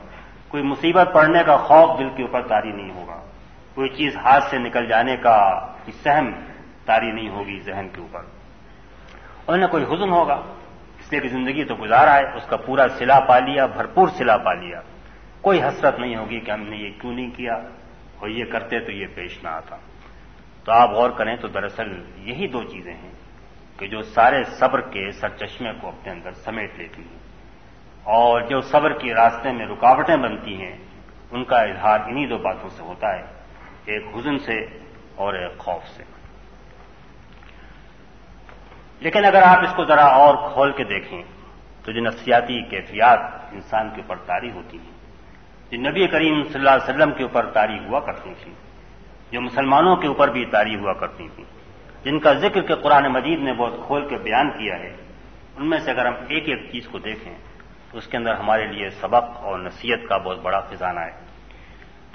کوئی مصیبت پڑنے کا خوف دل کے اوپر تاری نہیں ہوگا۔ کوئی چیز ہاتھ سے نکل جانے کا سہم تاری نہیں ہوگی ذہن کے اوپر۔ اور نہ کوئی حزن ہوگا۔ اس لیے کہ زندگی تو گزارا ہے، اس کا پورا سلا پا لیا، بھرپور سلا پا لیا۔ کوئی حسرت نہیں ہوگی کہ ہم نے یہ کیوں نہیں کیا اور یہ کرتے تو یہ پیش نہ آتا۔ تو آپ غور کریں تو دراصل یہی دو چیزیں ہیں کہ جو سارے صبر کے سر چشمے کو اپنے اندر سمیٹ لیتی ہیں اور جو صبر کے راستے میں رکاوٹیں بنتی ہیں، ان کا اظہار انہی دو باتوں سے ہوتا ہے، ایک حزن سے اور ایک خوف سے۔ لیکن اگر آپ اس کو ذرا اور کھول کے دیکھیں تو جو نفسیاتی کیفیات انسان کے اوپر تاری ہوتی ہیں جو نبی کریم صلی اللہ علیہ وسلم کے اوپر تاری ہوا کرتی تھیں جو مسلمانوں کے اوپر بھی تاری ہوا کرتی تھیں جن کا ذکر کے قرآن مجید نے بہت کھول کے بیان کیا ہے، ان میں سے اگر ہم ایک ایک چیز کو دیکھیں، تو اس کے اندر ہمارے لیے سبق اور نصیحت کا بہت بڑا خزانہ ہے۔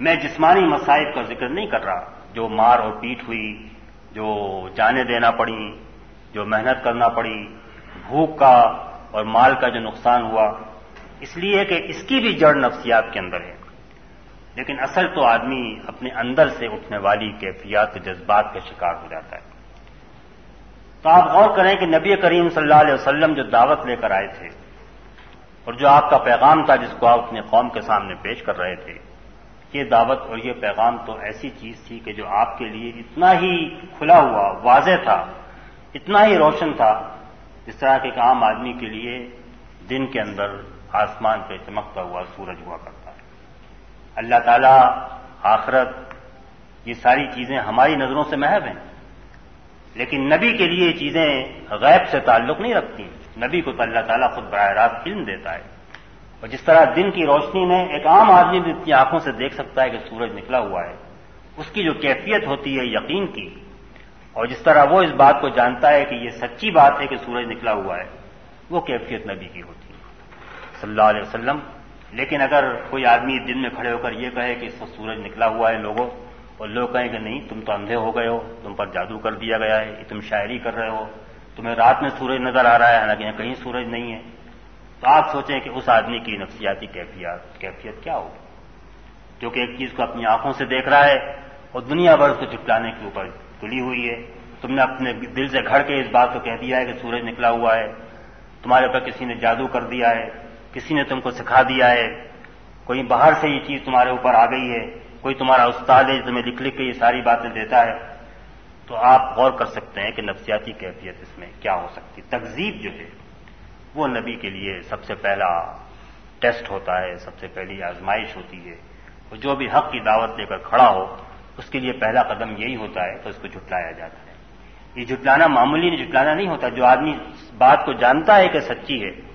میں جسمانی مسائل کا ذکر نہیں کر رہا، جو مار اور پیٹ ہوئی، جو جانے دینا پڑی، جو محنت کرنا پڑی، بھوک کا اور مال کا جو نقصان ہوا اس لیے کہ اس کی بھی جڑ نفسیات کے اندر ہے۔ لیکن اصل تو آدمی اپنے اندر سے اٹھنے والی کیفیات جذبات کا شکار ہو جاتا ہے۔ تو آپ غور کریں کہ نبی کریم صلی اللہ علیہ وسلم جو دعوت لے کر آئے تھے اور جو آپ کا پیغام تھا جس کو آپ اپنے قوم کے سامنے پیش کر رہے تھے، یہ دعوت اور یہ پیغام تو ایسی چیز تھی کہ جو آپ کے لیے اتنا ہی کھلا ہوا، واضح تھا، اتنا ہی روشن تھا، جس طرح کہ ایک عام آدمی کے لیے دن کے اندر آسمان پہ چمکتا ہوا سورج ہوا کرتا ہے۔ اللہ تعالی آخرت، یہ ساری چیزیں ہماری نظروں سے محب ہیں۔ لیکن نبی کے لیے یہ چیزیں غیب سے تعلق نہیں رکھتی۔ نبی کو تو اللہ تعالیٰ خود براہ راست علم دیتا ہے۔ اور جس طرح دن کی روشنی میں ایک عام آدمی بھی اپنی آنکھوں سے دیکھ سکتا ہے کہ سورج نکلا ہوا ہے۔ اس کی جو کیفیت ہوتی ہے یقین کی، اور جس طرح وہ اس بات کو جانتا ہے کہ یہ سچی بات ہے کہ سورج نکلا ہوا ہے، وہ کیفیت نبی کی ہوتی ہے۔ صلی اللہ علیہ وسلم۔ لیکن اگر کوئی آدمی دن میں کھڑے ہو کر یہ کہے کہ اس وقت سورج نکلا ہوا ہے لوگوں، اور لوگ کہیں کہ نہیں، تم تو اندھے ہو گئے ہو، تم پر جادو کر دیا گیا ہے، تم شاعری کر رہے ہو، تمہیں رات میں سورج نظر آ رہا ہے، حالانکہ یہاں کہیں سورج نہیں ہے۔ تو آپ سوچیں کہ اس آدمی کی نفسیاتی کیفیت کیفیت کیا ہوگی؟ جو کہ ایک چیز کو اپنی آنکھوں سے دیکھ رہا ہے، اور دنیا بھر اس کو چپلانے کے اوپر تلی ہوئی ہے۔ تم نے اپنے دل سے گھڑ کے اس بات کو کہہ دیا ہے کہ سورج نکلا ہوا ہے، تمہارے اوپر کسی نے جادو کر دیا ہے کسی نے تم کو سکھا دیا ہے، کوئی باہر سے یہ چیز تمہارے اوپر آ گئی ہے، کوئی تمہارا استاد ہے تمہیں لکھ لکھ کے یہ ساری باتیں دیتا ہے، تو آپ غور کر سکتے ہیں کہ نفسیاتی کیفیت اس میں کیا ہو سکتی۔ تقزیب جو ہے، وہ نبی کے لیے سب سے پہلا ٹیسٹ ہوتا ہے، سب سے پہلی آزمائش ہوتی ہے۔ اور جو بھی حق کی دعوت لے کر کھڑا ہو، اس کے لیے پہلا قدم یہی ہوتا ہے تو اس کو جھٹلایا جاتا ہے۔ یہ جھٹلانا معمولی جھٹلانا نہیں ہوتا۔ جو آدمی بات کو جانتا ہے کہ سچی ہے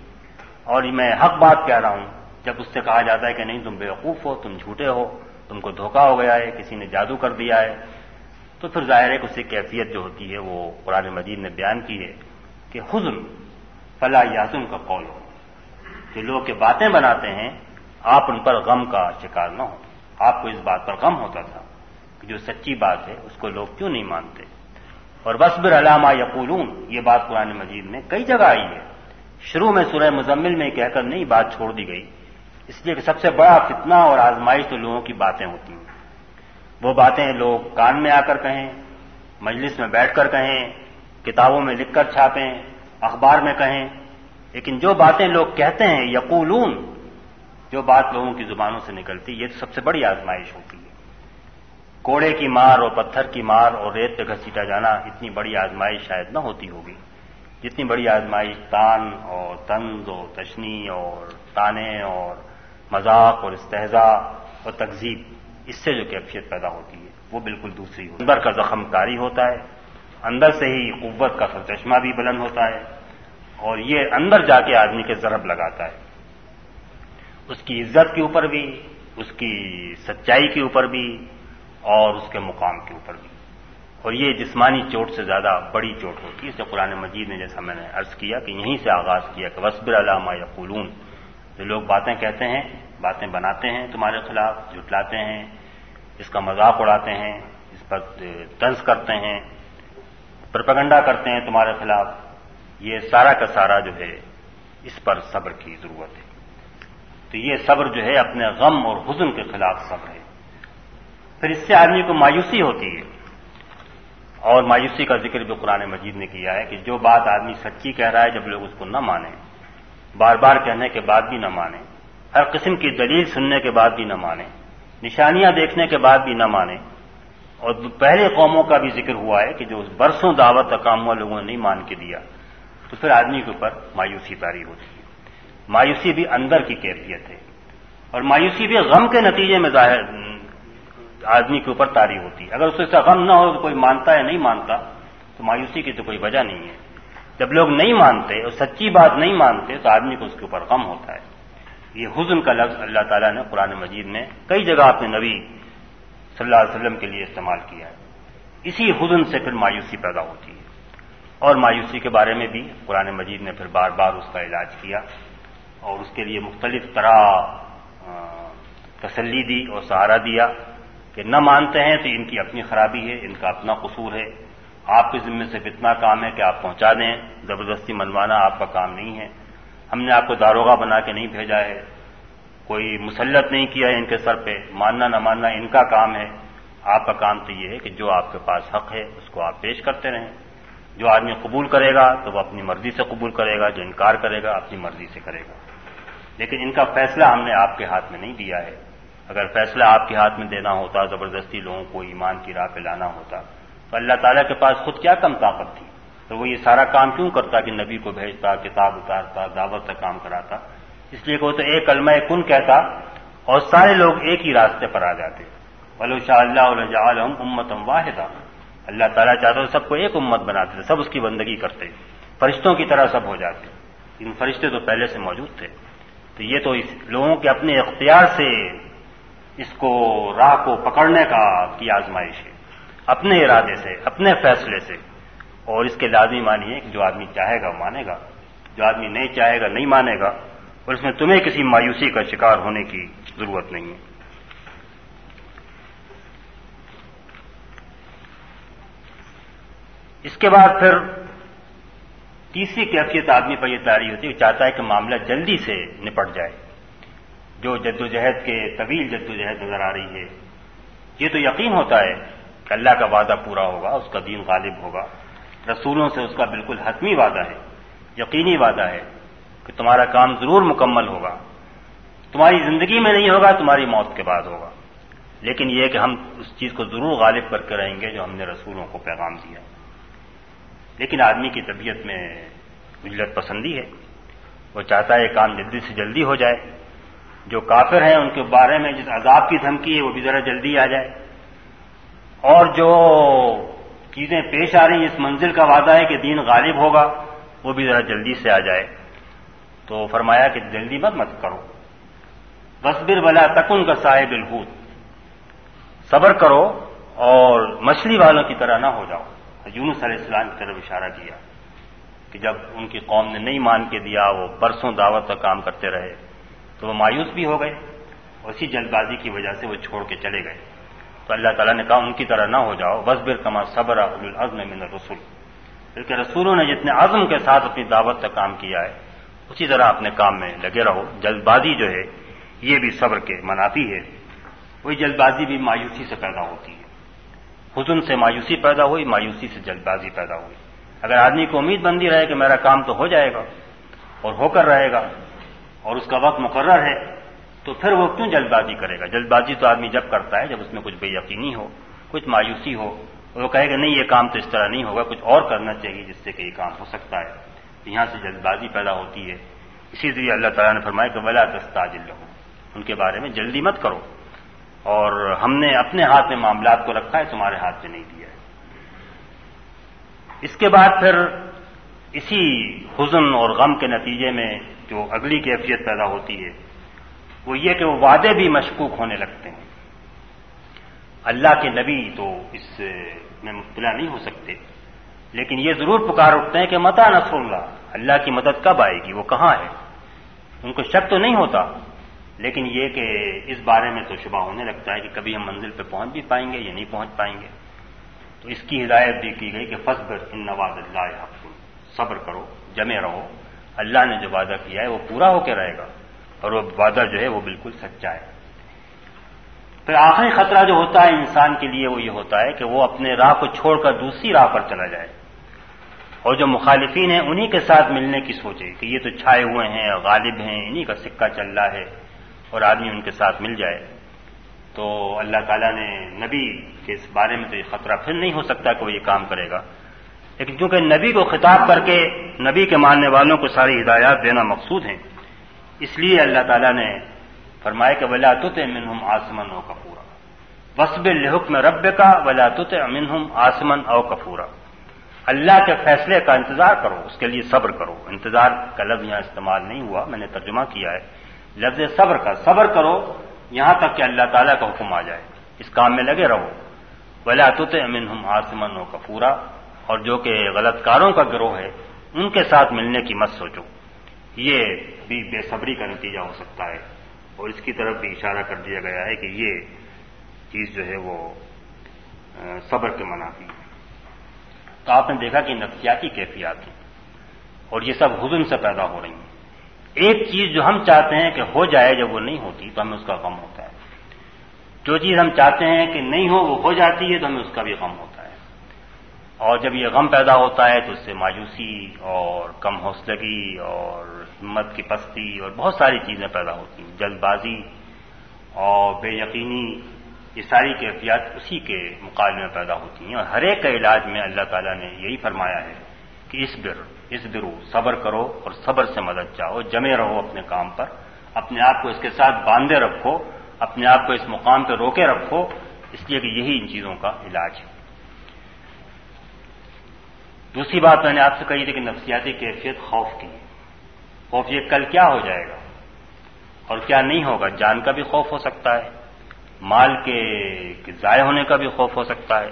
اور میں حق بات کہہ رہا ہوں۔ جب اس سے کہا جاتا ہے کہ نہیں، تم بیوقوف ہو، تم جھوٹے ہو، تم کو دھوکا ہو گیا ہے، کسی نے جادو کر دیا ہے، تو پھر ظاہر ہے کہ اس کی کیفیت جو ہوتی ہے، وہ قرآن مجید نے بیان کی ہے کہ حزن فلا یازم کا قول ہو۔ کہ لوگ کے باتیں بناتے ہیں، آپ ان پر غم کا شکار نہ ہو۔ آپ کو اس بات پر غم ہوتا تھا کہ جو سچی بات ہے، اس کو لوگ کیوں نہیں مانتے؟ اور بصبر علامہ یقولون، یہ بات قرآن مجید میں کئی جگہ آئی ہے۔ شروع میں سورہ مزمل میں کہہ کر نہیں بات چھوڑ دی گئی۔ اس لیے کہ سب سے بڑا فتنہ اور آزمائش تو لوگوں کی باتیں ہوتی ہیں۔ وہ باتیں لوگ کان میں آ کر کہیں، مجلس میں بیٹھ کر کہیں، کتابوں میں لکھ کر چھاپیں، اخبار میں کہیں۔ لیکن جو باتیں لوگ کہتے ہیں، یقولون، جو بات لوگوں کی زبانوں سے نکلتی، یہ سب سے بڑی آزمائش ہوتی ہے۔ کوڑے کی مار اور پتھر کی مار اور ریت پہ گھسیٹا جانا اتنی بڑی آزمائش شاید نہ ہوتی ہوگی۔ جتنی بڑی آزمائش تان اور طنز اور تشنی اور تانے اور مذاق اور استحضا اور تقزیب اس سے جو کیفیت پیدا ہوتی ہے، وہ بالکل دوسری ہوتی اندر کا زخم کاری ہوتا ہے، اندر سے ہی قوت کا سرچشمہ بھی بلند ہوتا ہے اور یہ اندر جا کے آدمی کے ضرب لگاتا ہے۔ اس کی عزت کے اوپر بھی، اس کی سچائی کے اوپر بھی اور اس کے مقام کے اوپر بھی۔ اور یہ جسمانی چوٹ سے زیادہ بڑی چوٹ ہوتی ہے، اسے قرآن مجید نے جیسا میں نے عرض کیا کہ یہیں سے آغاز کیا کہ وسبر علامہ یا قلون جو لوگ باتیں کہتے ہیں، باتیں بناتے ہیں تمہارے خلاف جٹلاتے ہیں، اس کا مذاق اڑاتے ہیں، اس پر طنز کرتے ہیں، پرپگنڈا کرتے ہیں تمہارے خلاف، یہ سارا کا سارا جو ہے، اس پر صبر کی ضرورت ہے۔ تو یہ صبر جو ہے، اپنے غم اور حزن کے خلاف صبر ہے۔ پھر اس سے آدمی کو مایوسی ہوتی ہے۔ اور مایوسی کا ذکر بھی قرآن مجید نے کیا ہے کہ جو بات آدمی سچی کہہ رہا ہے جب لوگ اس کو نہ مانیں، بار بار کہنے کے بعد بھی نہ مانیں، ہر قسم کی دلیل سننے کے بعد بھی نہ مانیں، نشانیاں دیکھنے کے بعد بھی نہ مانیں۔ اور پہلے قوموں کا بھی ذکر ہوا ہے کہ جو برسوں دعوت کا کام ہوا لوگوں نے نہیں مان کے دیا، تو پھر آدمی کے اوپر مایوسی تاری ہوتی ہے۔ مایوسی بھی اندر کی کیفیت ہے۔ اور مایوسی بھی غم کے نتیجے میں ظاہر آدمی کے اوپر تاری ہوتی ہے۔ اگر اس سے غم نہ ہو تو کوئی مانتا ہے نہیں مانتا، تو مایوسی کی تو کوئی وجہ نہیں ہے۔ جب لوگ نہیں مانتے اور سچی بات نہیں مانتے، تو آدمی کو اس کے اوپر غم ہوتا ہے۔ یہ حزن کا لفظ اللہ تعالیٰ نے قرآن مجید میں کئی جگہ اپنے نبی صلی اللہ علیہ وسلم کے لیے استعمال کیا ہے۔ اسی حزن سے پھر مایوسی پیدا ہوتی ہے۔ اور مایوسی کے بارے میں بھی قرآن مجید نے پھر بار بار اس کا علاج کیا۔ اور اس کے لیے مختلف طرح تسلی دی اور سہارا دیا۔ کہ نہ مانتے ہیں تو ان کی اپنی خرابی ہے، ان کا اپنا قصور ہے۔ آپ کے ذمے سے اتنا کام ہے کہ آپ پہنچا دیں۔ زبردستی منوانا آپ کا کام نہیں ہے۔ ہم نے آپ کو داروغہ بنا کے نہیں بھیجا ہے۔ کوئی مسلط نہیں کیا ہے ان کے سر پہ۔ ماننا نہ ماننا ان کا کام ہے۔ آپ کا کام تو یہ ہے کہ جو آپ کے پاس حق ہے، اس کو آپ پیش کرتے رہیں۔ جو آدمی قبول کرے گا تو وہ اپنی مرضی سے قبول کرے گا، جو انکار کرے گا اپنی مرضی سے کرے گا۔ لیکن ان کا فیصلہ ہم نے آپ کے ہاتھ میں نہیں دیا ہے۔ اگر فیصلہ آپ کے ہاتھ میں دینا ہوتا، زبردستی لوگوں کو ایمان کی راہ پہ لانا ہوتا، تو اللہ تعالیٰ کے پاس خود کیا کم طاقت تھی؟ تو وہ یہ سارا کام کیوں کرتا کہ نبی کو بھیجتا، کتاب اتارتا، دعوت کا کام کراتا؟ اس لیے کہ وہ تو ایک کلمہ کن کہتا اور سارے لوگ ایک ہی راستے پر آ جاتے۔ ولو شاء اللہ علیہ امتم واحدہ اللہ تعالیٰ چاہتا سب کو ایک امت بناتے تھے سب اس کی بندگی کرتے، فرشتوں کی طرح سب ہو جاتے۔ ان فرشتے تو پہلے سے موجود تھے۔ تو یہ تو اس لوگوں کے اپنے اختیار سے اس کو راہ کو پکڑنے کا کی آزمائش ہے۔ اپنے ارادے سے، اپنے فیصلے سے۔ اور اس کے لازمی مانی ہے کہ جو آدمی چاہے گا، مانے گا۔ جو آدمی نہیں چاہے گا، نہیں مانے گا۔ اور اس میں تمہیں کسی مایوسی کا شکار ہونے کی ضرورت نہیں ہے۔ اس کے بعد پھر تیسری کیفیت آدمی پر یہ تاری ہوتی ہے وہ چاہتا ہے کہ معاملہ جلدی سے نپٹ جائے۔ جو جدوجہد کے طویل جدوجہد نظر آ رہی ہے۔ یہ تو یقین ہوتا ہے کہ اللہ کا وعدہ پورا ہوگا، اس کا دین غالب ہوگا۔ رسولوں سے اس کا بالکل حتمی وعدہ ہے، یقینی وعدہ ہے کہ تمہارا کام ضرور مکمل ہوگا۔ تمہاری زندگی میں نہیں ہوگا، تمہاری موت کے بعد ہوگا۔ لیکن یہ کہ ہم اس چیز کو ضرور غالب کر کے رہیں گے جو ہم نے رسولوں کو پیغام دیا۔ لیکن آدمی کی طبیعت میں اجلت پسندی ہے، وہ چاہتا ہے یہ کام جلدی سے جلدی ہو جائے۔ جو کافر ہیں، ان کے بارے میں جس عذاب کی دھمکی ہے، وہ بھی ذرا جلدی آ جائے۔ اور جو چیزیں پیش آ رہی ہیں، اس منزل کا وعدہ ہے کہ دین غالب ہوگا، وہ بھی ذرا جلدی سے آ جائے۔ تو فرمایا کہ جلدی مت مت کرو۔ بصبر بلا تکن کا صاحب الحوت۔ صبر کرو اور مچھلی والوں کی طرح نہ ہو جاؤ۔ یونس علیہ السلام کی طرف اشارہ کیا کہ جب ان کی قوم نے نہیں مان کے دیا، وہ برسوں دعوت کا کام کرتے رہے۔ تو وہ مایوس بھی ہو گئے اسی جلد بازی کی وجہ سے وہ چھوڑ کے چلے گئے۔ تو اللہ تعالیٰ نے کہا، ان کی طرح نہ ہو جاؤ بس بر کما صبر العزم من رسول بلکہ رسولوں نے جتنے عزم کے ساتھ اپنی دعوت کا کام کیا ہے، اسی طرح اپنے کام میں لگے رہو۔ جلد بازی جو ہے، یہ بھی صبر کے منافی ہے۔ وہی جلد بازی بھی مایوسی سے پیدا ہوتی ہے۔ حزن سے مایوسی پیدا ہوئی، مایوسی سے جلد بازی پیدا ہوئی۔ اگر آدمی کو امید بندی رہے کہ میرا کام تو ہو جائے گا اور ہو کر رہے گا اور اس کا وقت مقرر ہے، تو پھر وہ کیوں جلد بازی کرے گا؟ جلد بازی تو آدمی جب کرتا ہے جب اس میں کچھ بے یقینی ہو، کچھ مایوسی ہو، وہ کہے گا نہیں، یہ کام تو اس طرح نہیں ہوگا، کچھ اور کرنا چاہیے جس سے کہ یہ کام ہو سکتا ہے۔ یہاں سے جلد بازی پیدا ہوتی ہے۔ اسی لیے اللہ تعالیٰ نے فرمایا کہ ولا دستاجل رہو ان کے بارے میں جلدی مت کرو۔ اور ہم نے اپنے ہاتھ میں معاملات کو رکھا ہے، تمہارے ہاتھ میں نہیں دیا ہے۔ اس کے بعد پھر اسی حزن اور غم کے نتیجے میں جو اگلی کیفیت پیدا ہوتی ہے، وہ یہ کہ وہ وعدے بھی مشکوک ہونے لگتے ہیں۔ اللہ کے نبی تو اس میں مبتلا نہیں ہو سکتے، لیکن یہ ضرور پکار اٹھتے ہیں کہ متا نصر اللہ اللہ کی مدد کب آئے گی، وہ کہاں ہے؟ ان کو شک تو نہیں ہوتا، لیکن یہ کہ اس بارے میں تو شبہ ہونے لگتا ہے کہ کبھی ہم منزل پہ پہنچ بھی پائیں گے یا نہیں پہنچ پائیں گے۔ تو اس کی ہدایت بھی کی گئی کہ فصبر ان نواز اللہ صبر کرو، جمے رہو۔ اللہ نے جو وعدہ کیا ہے وہ پورا ہو کے رہے گا اور وہ وعدہ جو ہے وہ بالکل سچا ہے۔ پھر آخری خطرہ جو ہوتا ہے انسان کے لیے وہ یہ ہوتا ہے کہ وہ اپنے راہ کو چھوڑ کر دوسری راہ پر چلا جائے۔ اور جو مخالفین ہیں انہی کے ساتھ ملنے کی سوچے کہ یہ تو چھائے ہوئے ہیں، غالب ہیں، انہی کا سکہ چل رہا ہے اور آدمی ان کے ساتھ مل جائے۔ تو اللہ تعالیٰ نے نبی کے اس بارے میں تو یہ خطرہ پھر نہیں ہو سکتا کہ وہ یہ کام کرے گا۔ لیکن چونکہ نبی کو خطاب کر کے نبی کے ماننے والوں کو ساری ہدایات دینا مقصود ہیں، اس لیے اللہ تعالیٰ نے فرمایا کہ ولا تت منہم آسمن او کپورا وسب الحکم رب کا ولا تت منہم آسمن او کپورا اللہ کے فیصلے کا انتظار کرو، اس کے لیے صبر کرو۔ انتظار کا لفظ یہاں استعمال نہیں ہوا، میں نے ترجمہ کیا ہے۔ لفظ صبر کا، صبر کرو یہاں تک کہ اللہ تعالیٰ کا حکم آ جائے۔ اس کام میں لگے رہو۔ ولا تت منہم آسمن و کپورا اور جو کہ غلط کاروں کا گروہ ہے، ان کے ساتھ ملنے کی مت سوچو۔ یہ بھی بے صبری کا نتیجہ ہو سکتا ہے۔ اور اس کی طرف بھی اشارہ کر دیا گیا ہے کہ یہ چیز جو ہے وہ صبر کے منافی ہے۔ تو آپ نے دیکھا کہ نفسیاتی کیفیات ہیں۔ اور یہ سب حزن سے پیدا ہو رہی ہیں۔ ایک چیز جو ہم چاہتے ہیں کہ ہو جائے جب وہ نہیں ہوتی، تو ہمیں اس کا غم ہوتا ہے۔ جو چیز ہم چاہتے ہیں کہ نہیں ہو، وہ ہو جاتی ہے، تو ہمیں اس کا بھی غم ہوتا ہے۔ اور جب یہ غم پیدا ہوتا ہے تو اس سے مایوسی اور کم حوصلگی اور ہمت کی پستی اور بہت ساری چیزیں پیدا ہوتی ہیں۔ جلد بازی اور بے یقینی، یہ ساری کیفیات اسی کے مقابلے میں پیدا ہوتی ہیں۔ اور ہر ایک کا علاج میں اللہ تعالیٰ نے یہی فرمایا ہے کہ اس بر اس برو صبر کرو اور صبر سے مدد چاہو۔ جمے رہو اپنے کام پر، اپنے آپ کو اس کے ساتھ باندھے رکھو، اپنے آپ کو اس مقام پہ روکے رکھو۔ اس لیے کہ یہی ان چیزوں کا علاج ہے۔ دوسری بات میں نے آپ سے کہی تھی کہ نفسیاتی کیفیت خوف کی ہے۔ خوف یہ کل کیا ہو جائے گا؟ اور کیا نہیں ہوگا؟ جان کا بھی خوف ہو سکتا ہے، مال کے ضائع ہونے کا بھی خوف ہو سکتا ہے،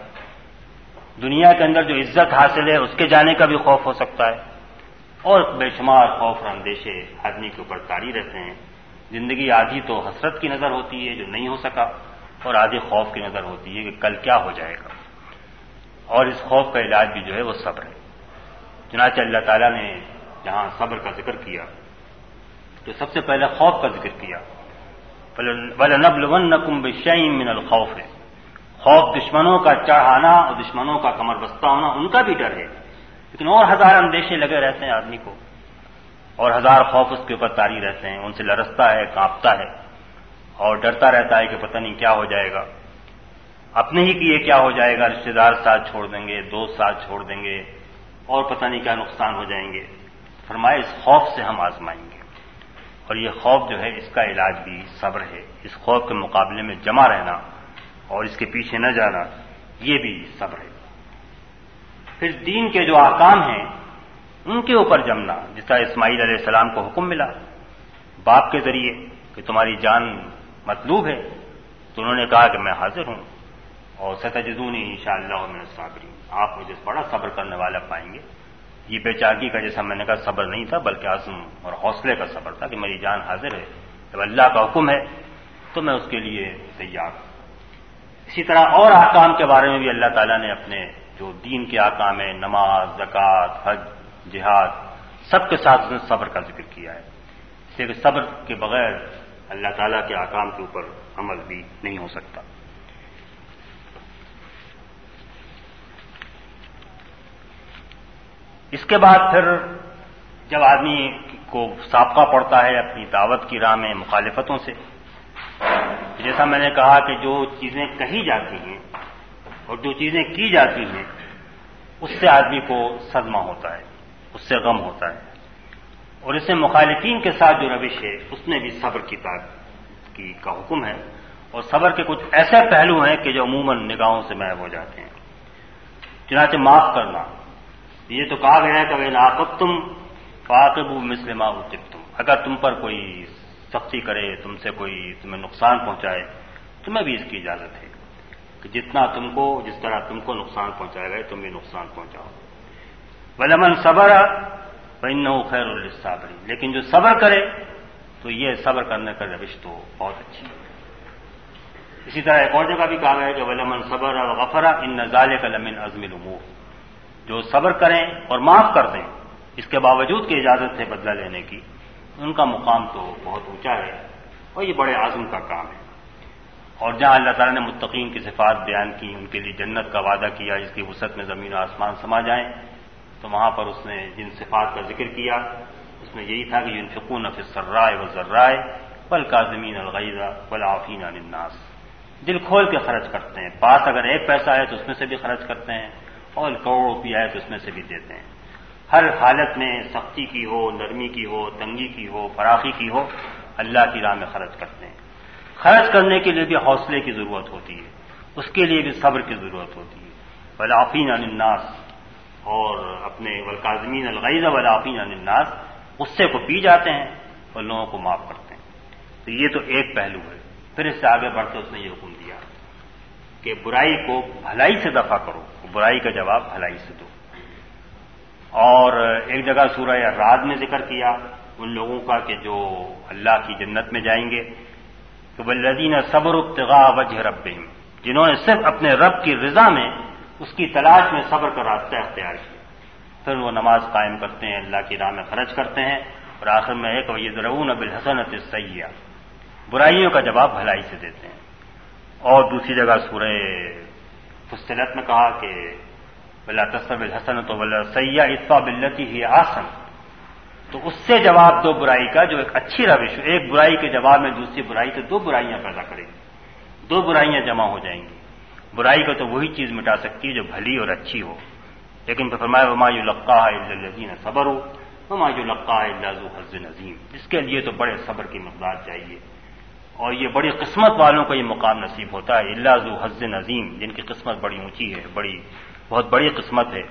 دنیا کے اندر جو عزت حاصل ہے اس کے جانے کا بھی خوف ہو سکتا ہے۔ اور بے شمار خوف اور اندیشے آدمی کے اوپر تاری رہتے ہیں۔ زندگی آدھی تو حسرت کی نظر ہوتی ہے جو نہیں ہو سکا، اور آدھی خوف کی نظر ہوتی ہے کہ کل کیا ہو جائے گا۔ اور اس خوف کا علاج بھی جو ہے وہ صبر ہے۔ چنانچہ اللہ تعالیٰ نے جہاں صبر کا ذکر کیا، تو سب سے پہلے خوف کا ذکر کیا۔ نبل ون نقم بشعین من الخوف۔ ہے خوف دشمنوں کا چڑھانا اور دشمنوں کا کمر بستہ ہونا، ان کا بھی ڈر ہے۔ لیکن اور ہزار اندیشے لگے رہتے ہیں آدمی کو۔ اور ہزار خوف اس کے اوپر تاری رہتے ہیں، ان سے لرستا ہے، کانپتا ہے۔ اور ڈرتا رہتا ہے کہ پتہ نہیں کیا ہو جائے گا۔ اپنے ہی کیے کیا ہو جائے گا رشتے دار ساتھ چھوڑ دیں گے، دوست ساتھ چھوڑ دیں گے، اور پتہ نہیں کیا نقصان ہو جائیں گے۔ فرمائے، اس خوف سے ہم آزمائیں گے۔ اور یہ خوف جو ہے، اس کا علاج بھی صبر ہے۔ اس خوف کے مقابلے میں جمع رہنا اور اس کے پیچھے نہ جانا، یہ بھی صبر ہے۔ پھر دین کے جو آکام ہیں، ان کے اوپر جمنا، جس طرح اسماعیل علیہ السلام کو حکم ملا۔ باپ کے ذریعے کہ تمہاری جان مطلوب ہے، تو انہوں نے کہا کہ میں حاضر ہوں۔ اور ستجدونی ان شاء اللہ میں صابری آپ مجھے بڑا صبر کرنے والا پائیں گے۔ یہ بے چاگی کا جیسا میں نے کہا صبر نہیں تھا، بلکہ عزم اور حوصلے کا صبر تھا کہ میری جان حاضر ہے۔ جب اللہ کا حکم ہے تو میں اس کے لیے تیار ہوں۔ اسی طرح اور احکام کے بارے میں بھی اللہ تعالیٰ نے اپنے جو دین کے آکام ہیں، نماز، زکوٰۃ، حج، جہاد، سب کے ساتھ اس نے صبر کا ذکر کیا ہے۔ اس لیے کہ صبر کے بغیر اللہ تعالیٰ کے آکام کے اوپر عمل بھی نہیں ہو سکتا۔ اس کے بعد پھر جب آدمی کو سابقہ پڑتا ہے اپنی دعوت کی راہ میں مخالفتوں سے، جیسا میں نے کہا کہ جو چیزیں کہی جاتی ہیں اور جو چیزیں کی جاتی ہیں، اس سے آدمی کو صدمہ ہوتا ہے، اس سے غم ہوتا ہے۔ اور اس میں مخالفین کے ساتھ جو روش ہے، اس میں بھی صبر کی کی کا حکم ہے۔ اور صبر کے کچھ ایسے پہلو ہیں کہ جو عموماً نگاہوں سے محب ہو جاتے ہیں۔ چنانچہ معاف کرنا۔ یہ تو کہا گیا ہے کہ بھائی لاقب تم فاقب مسلم تم اگر تم پر کوئی سختی کرے، تم سے کوئی تمہیں نقصان پہنچائے، تمہیں بھی اس کی اجازت ہے کہ جتنا تم کو، جس طرح تم کو نقصان پہنچائے گا تم بھی نقصان پہنچاؤ۔ ولمن صبر بن خیر الصابری لیکن جو صبر کرے، تو یہ صبر کرنے کا روش تو بہت اچھی ہے۔ اسی طرح ایک اور جگہ بھی کہا گیا کہ ولمن صبر اور غفرا ان نظال کا لمن عزم العمور جو صبر کریں اور معاف کر دیں، اس کے باوجود کی اجازت ہے بدلہ لینے کی، ان کا مقام تو بہت اونچا ہے اور یہ بڑے عزم کا کام ہے۔ اور جہاں اللہ تعالیٰ نے متقین کی صفات بیان کی، ان کے لیے جنت کا وعدہ کیا، جس کی وسعت میں زمین و آسمان سما جائیں، تو وہاں پر اس نے جن صفات کا ذکر کیا، اس میں یہی تھا کہ جن فکون سرائے و ذرائے پل کا زمین الغیزہ بل آفین الناس۔ دل کھول کے خرچ کرتے ہیں، پاس اگر ایک پیسہ ہے تو اس میں سے بھی خرچ کرتے ہیں۔ اور کروڑ روپیہ ہے تو اس میں سے بھی دیتے ہیں۔ ہر حالت میں سختی کی ہو، نرمی کی ہو، تنگی کی ہو، فراخی کی ہو، اللہ کی راہ میں خرچ کرتے ہیں۔ خرچ کرنے کے لیے بھی حوصلے کی ضرورت ہوتی ہے۔ اس کے لیے بھی صبر کی ضرورت ہوتی ہے۔ ولافین الناس۔ اور اپنے ولقاظمین الغیز ولافین الناس۔ غصے کو پی جاتے ہیں اور لوگوں کو معاف کرتے ہیں۔ تو یہ تو ایک پہلو ہے۔ پھر اس سے آگے بڑھتے اس نے یہ حکم دیا کہ برائی کو بھلائی سے دفع کرو۔ برائی کا جواب بھلائی سے دو۔ اور ایک جگہ سورہ رات میں ذکر کیا، ان لوگوں کا کہ جو اللہ کی جنت میں جائیں گے۔ تو بلدین صبر ابتغا وجہ رب جنہوں نے صرف اپنے رب کی رضا میں اس کی تلاش میں صبر کا راستہ اختیار کیا۔ پھر وہ نماز قائم کرتے ہیں، اللہ کی راہ میں خرچ کرتے ہیں اور آخر میں ایک یہ ضرور اب الحسنت سیاح برائیوں کا جواب بھلائی سے دیتے ہیں۔ اور دوسری جگہ سورہ فصلت میں کہا کہ بلا تصب الحسن تو بلا سیاح اطفا بلتی ہی آسن تو اس سے جواب دو برائی کا جو ایک اچھی روش ایک برائی کے جواب میں دوسری برائی تو دو برائیاں پیدا کرے گی۔ دو برائیاں جمع ہو جائیں گی۔ برائی کو تو وہی چیز مٹا سکتی ہے جو بھلی اور اچھی ہو۔ لیکن فرمایا، وما یو لقا ہے صبر ہو وما یو لقا ہے اللہ حز نظیم جس کے لیے تو بڑے صبر کی مقدار چاہیے۔ اور یہ بڑی قسمت والوں کو یہ مقام نصیب ہوتا ہے۔ اللہ ذو حز نظیم، جن کی قسمت بڑی اونچی ہے، بڑی، بہت بڑی قسمت ہے۔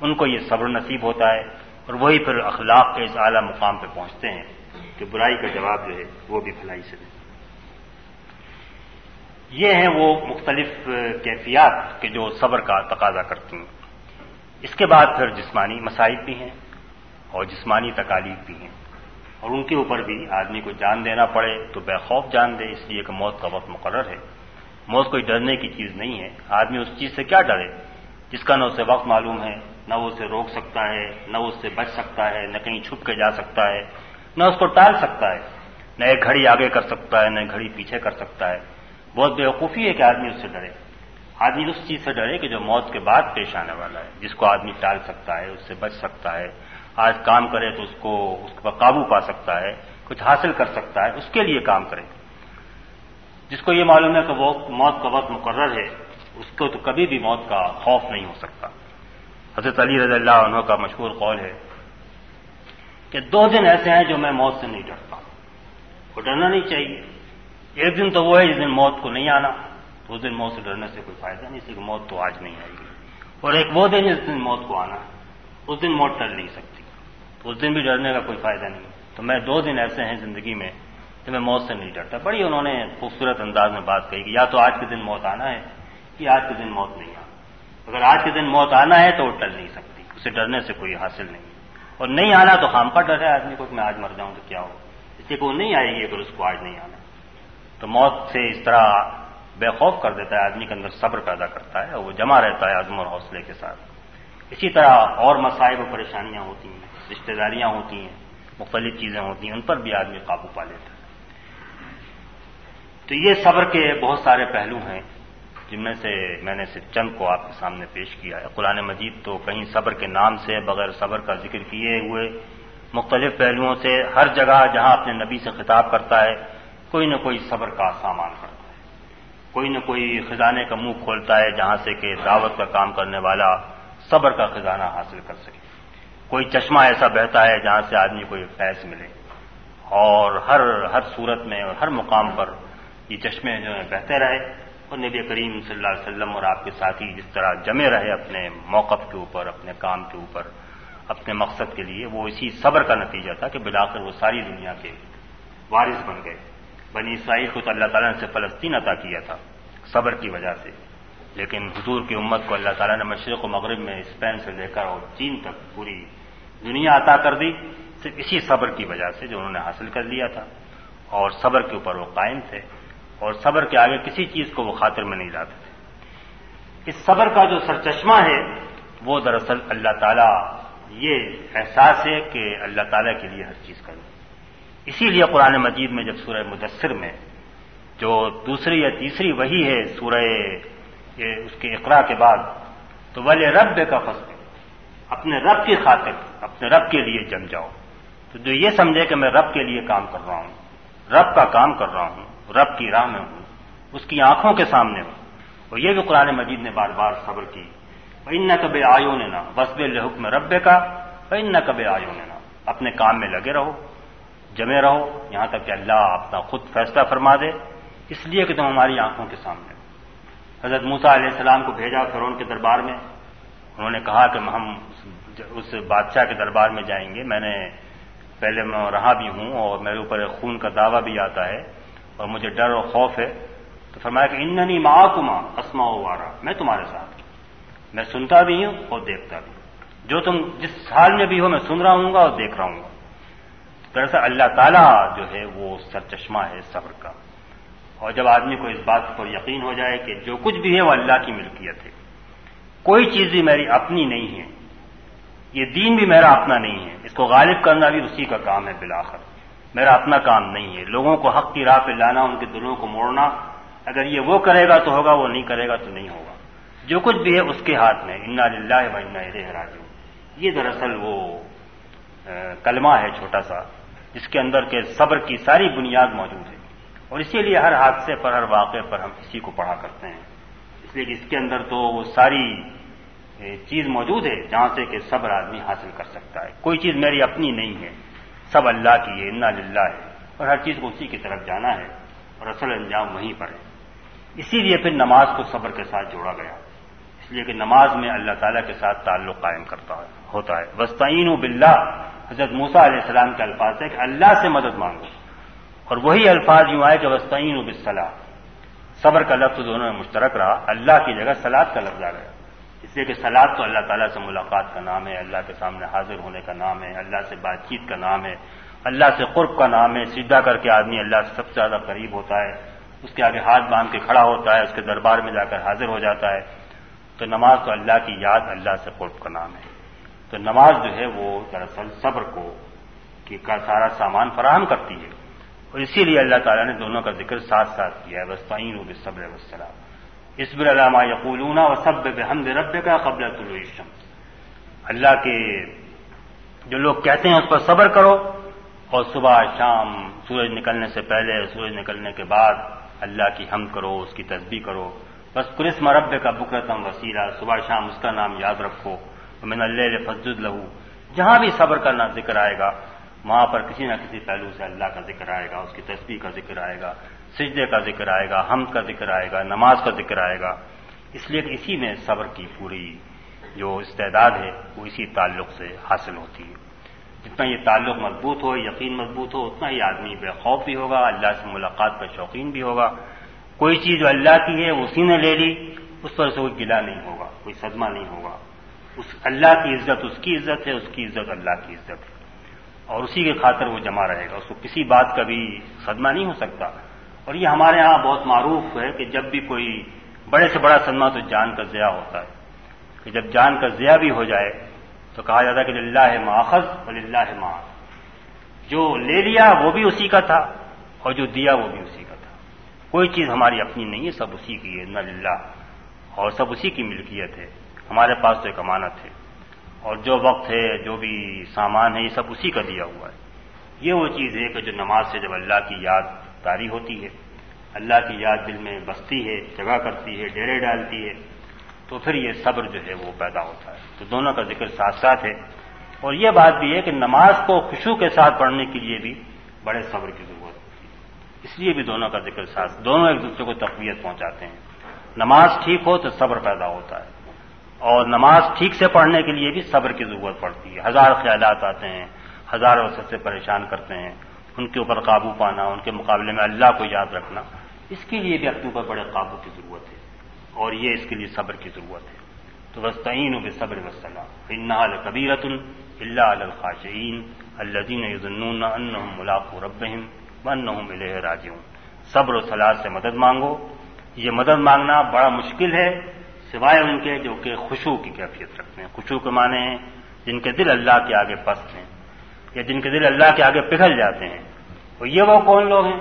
ان کو یہ صبر نصیب ہوتا ہے اور وہی پھر اخلاق کے اس اعلیٰ مقام پہ پہنچتے ہیں کہ برائی کا جواب جو ہے وہ بھی بھلائی سے دیں یہ ہیں وہ مختلف کیفیات کہ جو صبر کا تقاضا کرتی ہیں۔ اس کے بعد پھر جسمانی مسائل بھی ہیں اور جسمانی تکالیف بھی ہیں۔ اور ان کے اوپر بھی آدمی کو جان دینا پڑے تو بے خوف جان دے، اس لیے کہ موت کا وقت مقرر ہے۔ موت کوئی ڈرنے کی چیز نہیں ہے۔ آدمی اس چیز سے کیا ڈرے؟ جس کا نہ اسے وقت معلوم ہے، نہ وہ اسے روک سکتا ہے، نہ اس سے بچ سکتا ہے، نہ کہیں چھپ کے جا سکتا ہے، نہ اس کو ٹال سکتا ہے، نہ ایک گھڑی آگے کر سکتا ہے، نہ گھڑی پیچھے کر سکتا ہے۔ بہت بیوقوفی ہے کہ آدمی اس سے ڈرے۔ آدمی اس چیز سے ڈرے کہ جو موت کے بعد پیش آنے والا ہے، جس کو آدمی ٹال سکتا ہے، اس سے بچ سکتا ہے۔ آج کام کرے تو اس کو اس پر قابو پا سکتا ہے، کچھ حاصل کر سکتا ہے، اس کے لیے کام کرے۔ جس کو یہ معلوم ہے کہ وہ موت کا وقت مقرر ہے، اس کو تو کبھی بھی موت کا خوف نہیں ہو سکتا۔ حضرت علی رضی اللہ عنہ کا مشہور قول ہے کہ دو دن ایسے ہیں جو میں موت سے نہیں ڈرتا۔ وہ ڈرنا نہیں چاہیے۔ ایک دن تو وہ ہے جس دن موت کو نہیں آنا، تو اس دن موت سے ڈرنے سے کوئی فائدہ نہیں کہ موت تو آج نہیں آئے گی اور ایک وہ دن جس دن موت کو آنا۔ اس دن موت ڈر نہیں سکتی۔ اس دن بھی ڈرنے کا کوئی فائدہ نہیں تو میں دو دن ایسے ہیں زندگی میں کہ میں موت سے نہیں ڈرتا۔ بڑی انہوں نے خوبصورت انداز میں بات کہی کہ یا تو آج کے دن موت آنا ہے کہ آج کے دن موت نہیں آنا۔ اگر آج کے دن موت آنا ہے تو وہ ٹل نہیں سکتی۔ اسے ڈرنے سے کوئی حاصل نہیں اور نہیں آنا تو خام کا ڈر ہے آدمی کو کہ میں آج مر جاؤں تو کیا ہو اس لیے کہ وہ نہیں آئے گی اگر اس کو آج نہیں آنا۔ تو موت سے اس طرح بے خوف کر دیتا ہے، آدمی کے اندر صبر پیدا کرتا ہے اور وہ جمع رہتا ہے عزم اور حوصلے کے ساتھ۔ اسی طرح اور مسائل و پریشانیاں ہوتی ہیں۔ رشتے داریاں ہوتی ہیں، مختلف چیزیں ہوتی ہیں، ان پر بھی آدمی قابو پا لیتا ہے۔ تو یہ صبر کے بہت سارے پہلو ہیں، جن میں سے میں نے صرف چند کو آپ کے سامنے پیش کیا ہے۔ قرآن مجید تو کہیں صبر کے نام سے بغیر صبر کا ذکر کیے ہوئے مختلف پہلوؤں سے ہر جگہ جہاں اپنے نبی سے خطاب کرتا ہے، کوئی نہ کوئی صبر کا سامان کرتا ہے۔ کوئی نہ کوئی خزانے کا منہ کھولتا ہے جہاں سے کہ دعوت کا کام کرنے والا صبر کا خزانہ حاصل کر سکے۔ کوئی چشمہ ایسا بہتا ہے جہاں سے آدمی کو ایک فیض ملے۔ اور ہر ہر صورت میں اور ہر مقام پر یہ چشمے جو ہیں بہتے رہے۔ اور نبی کریم صلی اللہ علیہ وسلم اور آپ کے ساتھی جس طرح جمے رہے اپنے موقف کے اوپر، اپنے کام کے اوپر، اپنے مقصد کے لیے، وہ اسی صبر کا نتیجہ تھا کہ بلا کر وہ ساری دنیا کے وارث بن گئے۔ بنی اسرائیل کو تو اللہ تعالیٰ نے سے فلسطین عطا کیا تھا صبر کی وجہ سے۔ لیکن حضور کی امت کو اللہ تعالیٰ نے مشرق و مغرب میں اسپین سے لے کر اور چین تک پوری دنیا عطا کر دی صرف اسی صبر کی وجہ سے جو انہوں نے حاصل کر لیا تھا۔ اور صبر کے اوپر وہ قائم تھے۔ اور صبر کے آگے کسی چیز کو وہ خاطر میں نہیں لاتے تھے۔ اس صبر کا جو سرچشمہ ہے، وہ دراصل اللہ تعالیٰ، یہ احساس ہے کہ اللہ تعالیٰ کے لیے ہر چیز کروں اسی لیے قرآن مجید میں جب سورہ مدثر میں جو دوسری یا تیسری وہی ہے، سورہ اس کے اقرا کے بعد، تو والے رب کا فصل اپنے رب کی خاطر، اپنے رب کے لیے جم جاؤ۔ تو جو یہ سمجھے کہ میں رب کے لیے کام کر رہا ہوں، رب کا کام کر رہا ہوں، رب کی راہ میں ہوں، اس کی آنکھوں کے سامنے ہوں۔ اور یہ بھی قرآن مجید نے بار بار صبر کی۔ ان نہ کبھی آیو نے نا وسب الحکم رب کا ان نہ کبھی آیو نے نا اپنے کام میں لگے رہو، جمے رہو۔ یہاں تک کہ اللہ اپنا خود فیصلہ فرما دے، اس لیے کہ تم ہماری آنکھوں کے سامنے حضرت موسا علیہ السلام کو بھیجا فرون کے دربار میں۔ انہوں نے کہا کہ ہم اس بادشاہ کے دربار میں جائیں گے۔ میں نے پہلے میں رہا بھی ہوں اور میرے اوپر خون کا دعویٰ بھی آتا ہے اور مجھے ڈر اور خوف ہے۔ تو فرمایا کہ اننی ماں کما اسما وارا، میں تمہارے ساتھ میں سنتا بھی ہوں اور دیکھتا بھی ہوں۔ جو تم جس حال میں بھی ہو، میں سن رہا ہوں گا اور دیکھ رہا ہوں گا۔ دراصل اللہ تعالیٰ جو ہے وہ سر چشمہ ہے صبر کا۔ اور جب آدمی کو اس بات پر یقین ہو جائے کہ جو کچھ بھی ہے، وہ اللہ کی ملکیت ہے۔ کوئی چیز بھی میری اپنی نہیں ہے، یہ دین بھی میرا اپنا نہیں ہے، اس کو غالب کرنا بھی اسی کا کام ہے بلاخر میرا اپنا کام نہیں ہے۔ لوگوں کو حق کی راہ پہ لانا، ان کے دلوں کو موڑنا، اگر یہ وہ کرے گا تو ہوگا، وہ نہیں کرے گا تو نہیں ہوگا۔ جو کچھ بھی ہے، اس کے ہاتھ میں۔ انا للہ و انا راجو یہ دراصل وہ کلمہ ہے چھوٹا سا، جس کے اندر کے صبر کی ساری بنیاد موجود ہے۔ اور اسی لیے ہر حادثے پر، ہر واقعے پر ہم اسی کو پڑھا کرتے ہیں۔ اس لیے کہ اس کے اندر تو وہ ساری چیز موجود ہے جہاں سے کہ صبر آدمی حاصل کر سکتا ہے۔ کوئی چیز میری اپنی نہیں ہے۔ سب اللہ کی ہے، انا للہ ہے۔ اور ہر چیز کو اسی کی طرف جانا ہے اور اصل انجام وہیں پر ہے۔ اسی لیے پھر نماز کو صبر کے ساتھ جوڑا گیا۔ اس لیے کہ نماز میں اللہ تعالیٰ کے ساتھ تعلق قائم کرتا ہے، ہوتا ہے۔ وسطین و بلّہ حضرت موسا علیہ السلام کے الفاظ ہے کہ اللہ سے مدد مانگو۔ اور وہی الفاظ یوں آئے کہ وسطین و بصلاح صبر کا لفظ دونوں میں مشترک رہا، اللہ کی جگہ سلاد کا لفظ آ گیا۔ اس لیے کہ سلاد تو اللہ تعالیٰ سے ملاقات کا نام ہے، اللہ کے سامنے حاضر ہونے کا نام ہے، اللہ سے بات چیت کا نام ہے، اللہ سے قرب کا نام ہے۔ سیدھا کر کے آدمی اللہ سے سب سے زیادہ قریب ہوتا ہے، اس کے آگے ہاتھ باندھ کے کھڑا ہوتا ہے، اس کے دربار میں جا کر حاضر ہو جاتا ہے۔ تو نماز تو اللہ کی یاد اللہ سے قرب کا نام ہے۔ تو نماز جو ہے وہ دراصل صبر کو کا سارا سامان فراہم کرتی ہے۔ اور اسی لیے اللہ تعالیٰ نے دونوں کا ذکر ساتھ ساتھ کیا ہے۔ بس تعین و صبر وسلام اسبر علامہ یقولون و سب بحمد رب کا قبل طلوع اللہ کے جو لوگ کہتے ہیں اس پر صبر کرو اور صبح شام سورج نکلنے سے پہلے، سورج نکلنے کے بعد اللہ کی ہم کرو، اس کی تصبیح کرو۔ بس کرس مرب کا بکرتم وسیلہ۔ صبح شام اس کا نام یاد رکھو۔ من اللہ فضد لہو۔ جہاں بھی صبر کرنا ذکر آئے گا وہاں پر کسی نہ کسی پہلو سے اللہ کا ذکر آئے گا، اس کی تصویر کا ذکر آئے گا، سجدے کا ذکر آئے گا ہم کا ذکر آئے گا، نماز کا ذکر آئے گا۔ اس لیے کہ اسی میں صبر کی پوری جو استعداد ہے، وہ اسی تعلق سے حاصل ہوتی ہے۔ جتنا یہ تعلق مضبوط ہو، یقین مضبوط ہو، اتنا ہی آدمی بے خوف بھی ہوگا، اللہ سے ملاقات کا شوقین بھی ہوگا۔ کوئی چیز جو اللہ کی ہے اسی نے لے لی، اس پر سے کوئی گلا نہیں ہوگا، کوئی صدمہ نہیں ہوگا۔ اس اللہ کی عزت، اس کی عزت ہے، اس کی عزت اللہ کی عزت ہے۔ اور اسی کے خاطر وہ جمع رہے گا۔ اس کو کسی بات کا بھی صدمہ نہیں ہو سکتا۔ اور یہ ہمارے ہاں بہت معروف ہے کہ جب بھی کوئی بڑے سے بڑا صدمہ تو جان کا ضیاع ہوتا ہے۔ کہ جب جان کا ضیاع بھی ہو جائے تو کہا جاتا ہے کہ اللہ ماخذ اور اللہ ماں جو لے لیا وہ بھی اسی کا تھا اور جو دیا وہ بھی اسی کا تھا۔ کوئی چیز ہماری اپنی نہیں ہے، سب اسی کی ہے، نہ اللہ اور سب اسی کی ملکیت ہے۔ ہمارے پاس تو ایک امانت ہے۔ اور جو وقت ہے، جو بھی سامان ہے، یہ سب اسی کا دیا ہوا ہے۔ یہ وہ چیز ہے کہ جو نماز سے جب اللہ کی یاد تاری ہوتی ہے، اللہ کی یاد دل میں بستی ہے، جگہ کرتی ہے، ڈیرے ڈالتی ہے، تو پھر یہ صبر جو ہے وہ پیدا ہوتا ہے۔ تو دونوں کا ذکر ساتھ ساتھ ہے۔ اور یہ بات بھی ہے کہ نماز کو خوشو کے ساتھ پڑھنے کے لیے بھی بڑے صبر کی ضرورت ہوتی ہے۔ اس لیے بھی دونوں کا ذکر ساتھ، دونوں ایک دوسرے کو تقویت پہنچاتے ہیں۔ نماز ٹھیک ہو تو صبر پیدا ہوتا ہے۔ اور نماز ٹھیک سے پڑھنے کے لیے بھی صبر کی ضرورت پڑتی ہے۔ ہزار خیالات آتے ہیں ہزار وسط سے پریشان کرتے ہیں۔ ان کے اوپر قابو پانا، ان کے مقابلے میں اللہ کو یاد رکھنا، اس کے لیے بھی اپنے اوپر بڑے قابو کی ضرورت ہے۔ اور یہ اس کے لیے صبر کی ضرورت ہے۔ تو بس تعین و بے صبر وسلم انحال کبیرت اللہ الخاشعین الدین یزنون ان ملاق و ربہم ون ملے راجیوں صبر و سلاد سے مدد مانگو۔ یہ مدد مانگنا بڑا مشکل ہے۔ سوائے ان کے جو کہ خوشو کی کیفیت رکھتے ہیں۔ خوشو کے معنی ہیں جن کے دل اللہ کے آگے پست ہیں یا جن کے دل اللہ کے آگے پگھل جاتے ہیں۔ اور یہ وہ کون لوگ ہیں؟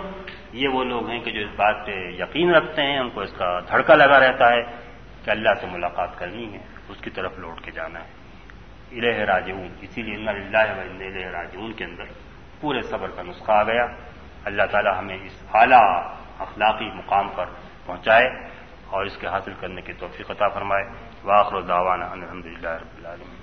یہ وہ لوگ ہیں کہ جو اس بات پہ یقین رکھتے ہیں، ان کو اس کا دھڑکا لگا رہتا ہے کہ اللہ سے ملاقات کرنی ہے، اس کی طرف لوٹ کے جانا ہے۔ الہ راجعون۔ اسی لیے اللہ الہ راجعون کے اندر پورے صبر کا نسخہ آ گیا۔ اللہ تعالی ہمیں اس اعلیٰ اخلاقی مقام پر پہنچائے۔ اور اس کے حاصل کرنے کی توفیق عطا فرمائے۔ واخر داوانہ الحمد للہ رب العالمین۔